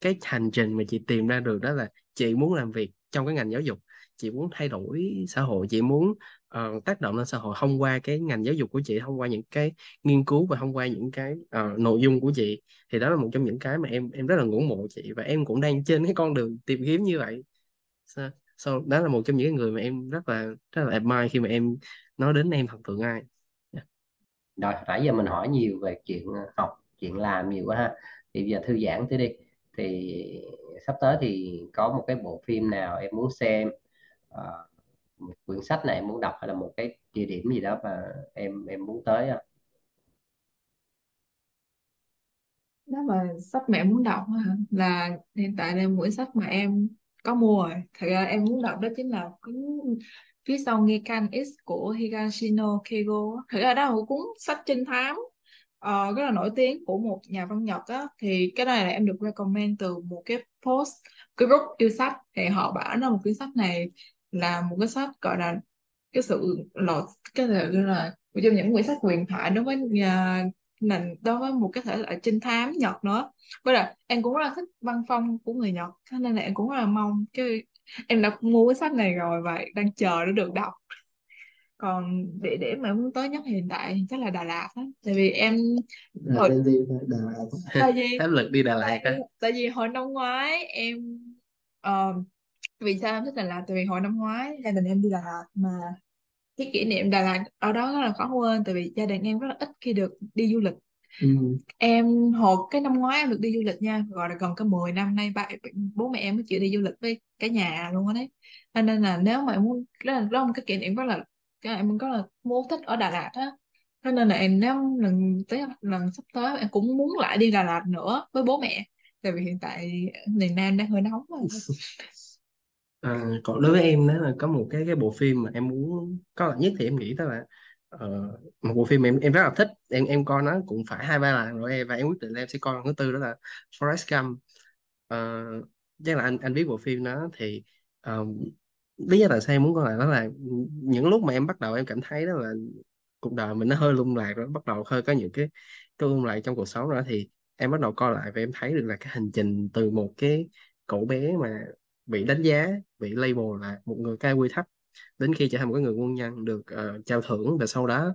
C: cái hành trình mà chị tìm ra được đó là chị muốn làm việc trong cái ngành giáo dục. Chị muốn thay đổi xã hội chị muốn uh, tác động lên xã hội thông qua cái ngành giáo dục của chị thông qua những cái nghiên cứu và thông qua những cái uh, nội dung của chị. Thì đó là một trong những cái mà em em rất là ngưỡng mộ chị và em cũng đang trên cái con đường tìm kiếm như vậy. So, so, đó là một trong những người mà em rất là rất là admire khi mà em nói đến em thần tượng ai
A: rồi nãy giờ mình hỏi nhiều về chuyện ờ, học chuyện làm nhiều quá ha thì bây giờ thư giãn tới đi thì sắp tới thì có một cái bộ phim nào em muốn xem uh, một quyển sách này em muốn đọc hay là một cái địa điểm gì đó mà em em muốn tới không?
B: đó mà sách mà em muốn đọc hả? là hiện tại là mỗi sách mà em có mua rồi thật ra em muốn đọc đó chính là cuốn phía sau Gekan X của Higashino Keigo thực ra đó là một cuốn sách trinh thám uh, rất là nổi tiếng của một nhà văn Nhật á. Thì cái này là em được recommend từ một cái post cái group yêu sách. Thì họ bảo là một cuốn sách này là một cái sách gọi là cái sự lọt cái sự là một trong những quyển sách huyền thoại đối với nhà nền đối với một cái thể loại trinh thám Nhật nữa. Với lại em cũng rất là thích văn phong của người Nhật cho nên là em cũng rất là mong cái em đã mua cái sách này rồi và đang chờ để được đọc. Còn địa điểm mà em muốn tới nhất hiện tại chắc là Đà Lạt á. Tại vì em hồi
C: gì Đà Lạt
B: tại vì
C: áp lực đi Đà Lạt
B: tại,
C: á.
B: tại vì hồi năm ngoái em ờ, vì sao em thích Đà Lạt? Tại vì hồi năm ngoái gia đình em đi Đà Lạt mà cái kỷ niệm Đà Lạt ở đó rất là khó quên. Tại vì gia đình em rất là ít khi được đi du lịch
C: ừ.
B: em hồi cái năm ngoái em được đi du lịch nha gọi là gần cái 10 năm nay ba bố mẹ em mới chịu đi du lịch với cả nhà luôn á đấy. Cho nên là nếu mà em muốn đó là, đó là một cái kỷ niệm rất là cái em có là muốn thích ở Đà Lạt á. Cho nên là em nếu lần tới lần sắp tới em cũng muốn lại đi Đà Lạt nữa với bố mẹ tại vì hiện tại miền Nam đang hơi nóng rồi
C: À, còn đối với em đó là có một cái cái bộ phim mà em muốn có là nhất thì em nghĩ đó là ờ, một bộ phim em em rất là thích. Em em coi nó cũng phải hai ba lần rồi em và em quyết định là em sẽ coi lần thứ tư đó là Forrest Gump. Ờ, chắc là anh anh biết bộ phim đó thì ờ, lý do tại sao em muốn coi lại đó là những lúc mà em bắt đầu em cảm thấy đó là cuộc đời mình nó hơi lung lạc rồi bắt đầu hơi có những cái cái lung lạc trong cuộc sống rồi đó, thì em bắt đầu coi lại và em thấy được là cái hành trình từ một cái cậu bé mà bị đánh giá bị label là một người cai quy thấp đến khi trở thành một cái người quân nhân được uh, trao thưởng và sau đó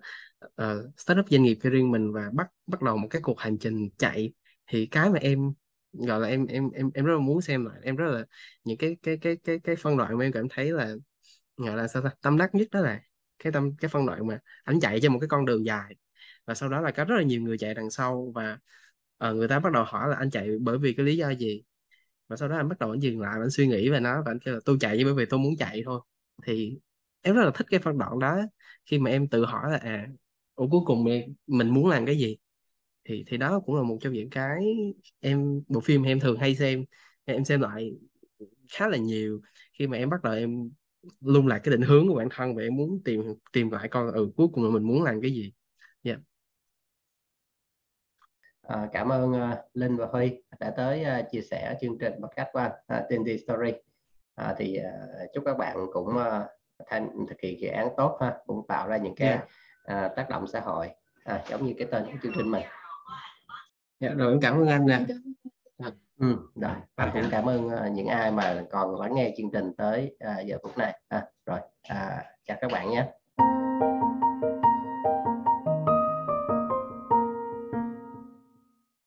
C: ờ, uh, start up doanh nghiệp cho riêng mình và bắt bắt đầu một cái cuộc hành trình chạy thì cái mà em gọi là em em em em rất là muốn xem lại em rất là những cái cái cái cái cái phân đoạn mà em cảm thấy là gọi là sao ta tâm đắc nhất đó là cái tâm cái phân đoạn mà anh chạy trên một cái con đường dài. Và sau đó là có rất là nhiều người chạy đằng sau và uh, người ta bắt đầu hỏi là anh chạy bởi vì cái lý do gì? Và sau đó anh bắt đầu anh dừng lại anh suy nghĩ về nó và anh kêu là tôi chạy chỉ bởi vì tôi muốn chạy thôi thì em rất là thích cái phân đoạn đó. Khi mà em tự hỏi là à ủa cuối cùng mình, mình muốn làm cái gì? Thì thì đó cũng là một trong những cái em bộ phim em thường hay xem. Em xem lại khá là nhiều. Khi mà em bắt đầu em lung lạc cái định hướng của bản thân và em muốn tìm tìm lại coi ừ cuối cùng là mình muốn làm cái gì. Dạ.
A: À, cảm ơn uh, Linh và Huy đã tới uh, chia sẻ chương trình podcast của anh uh, Tindy Story. À, thì uh, chúc các bạn cũng uh, thành thực hiện dự án tốt ha, cũng tạo ra những cái
C: dạ.
A: uh, tác động xã hội. À, giống như cái tên của chương trình mình.
C: dạ rồi em cảm ơn anh nè.
A: Ừ, rồi anh cũng cảm ơn uh, những ai mà còn lắng nghe chương trình tới uh, giờ phút này. À, rồi à, chào các bạn nhé.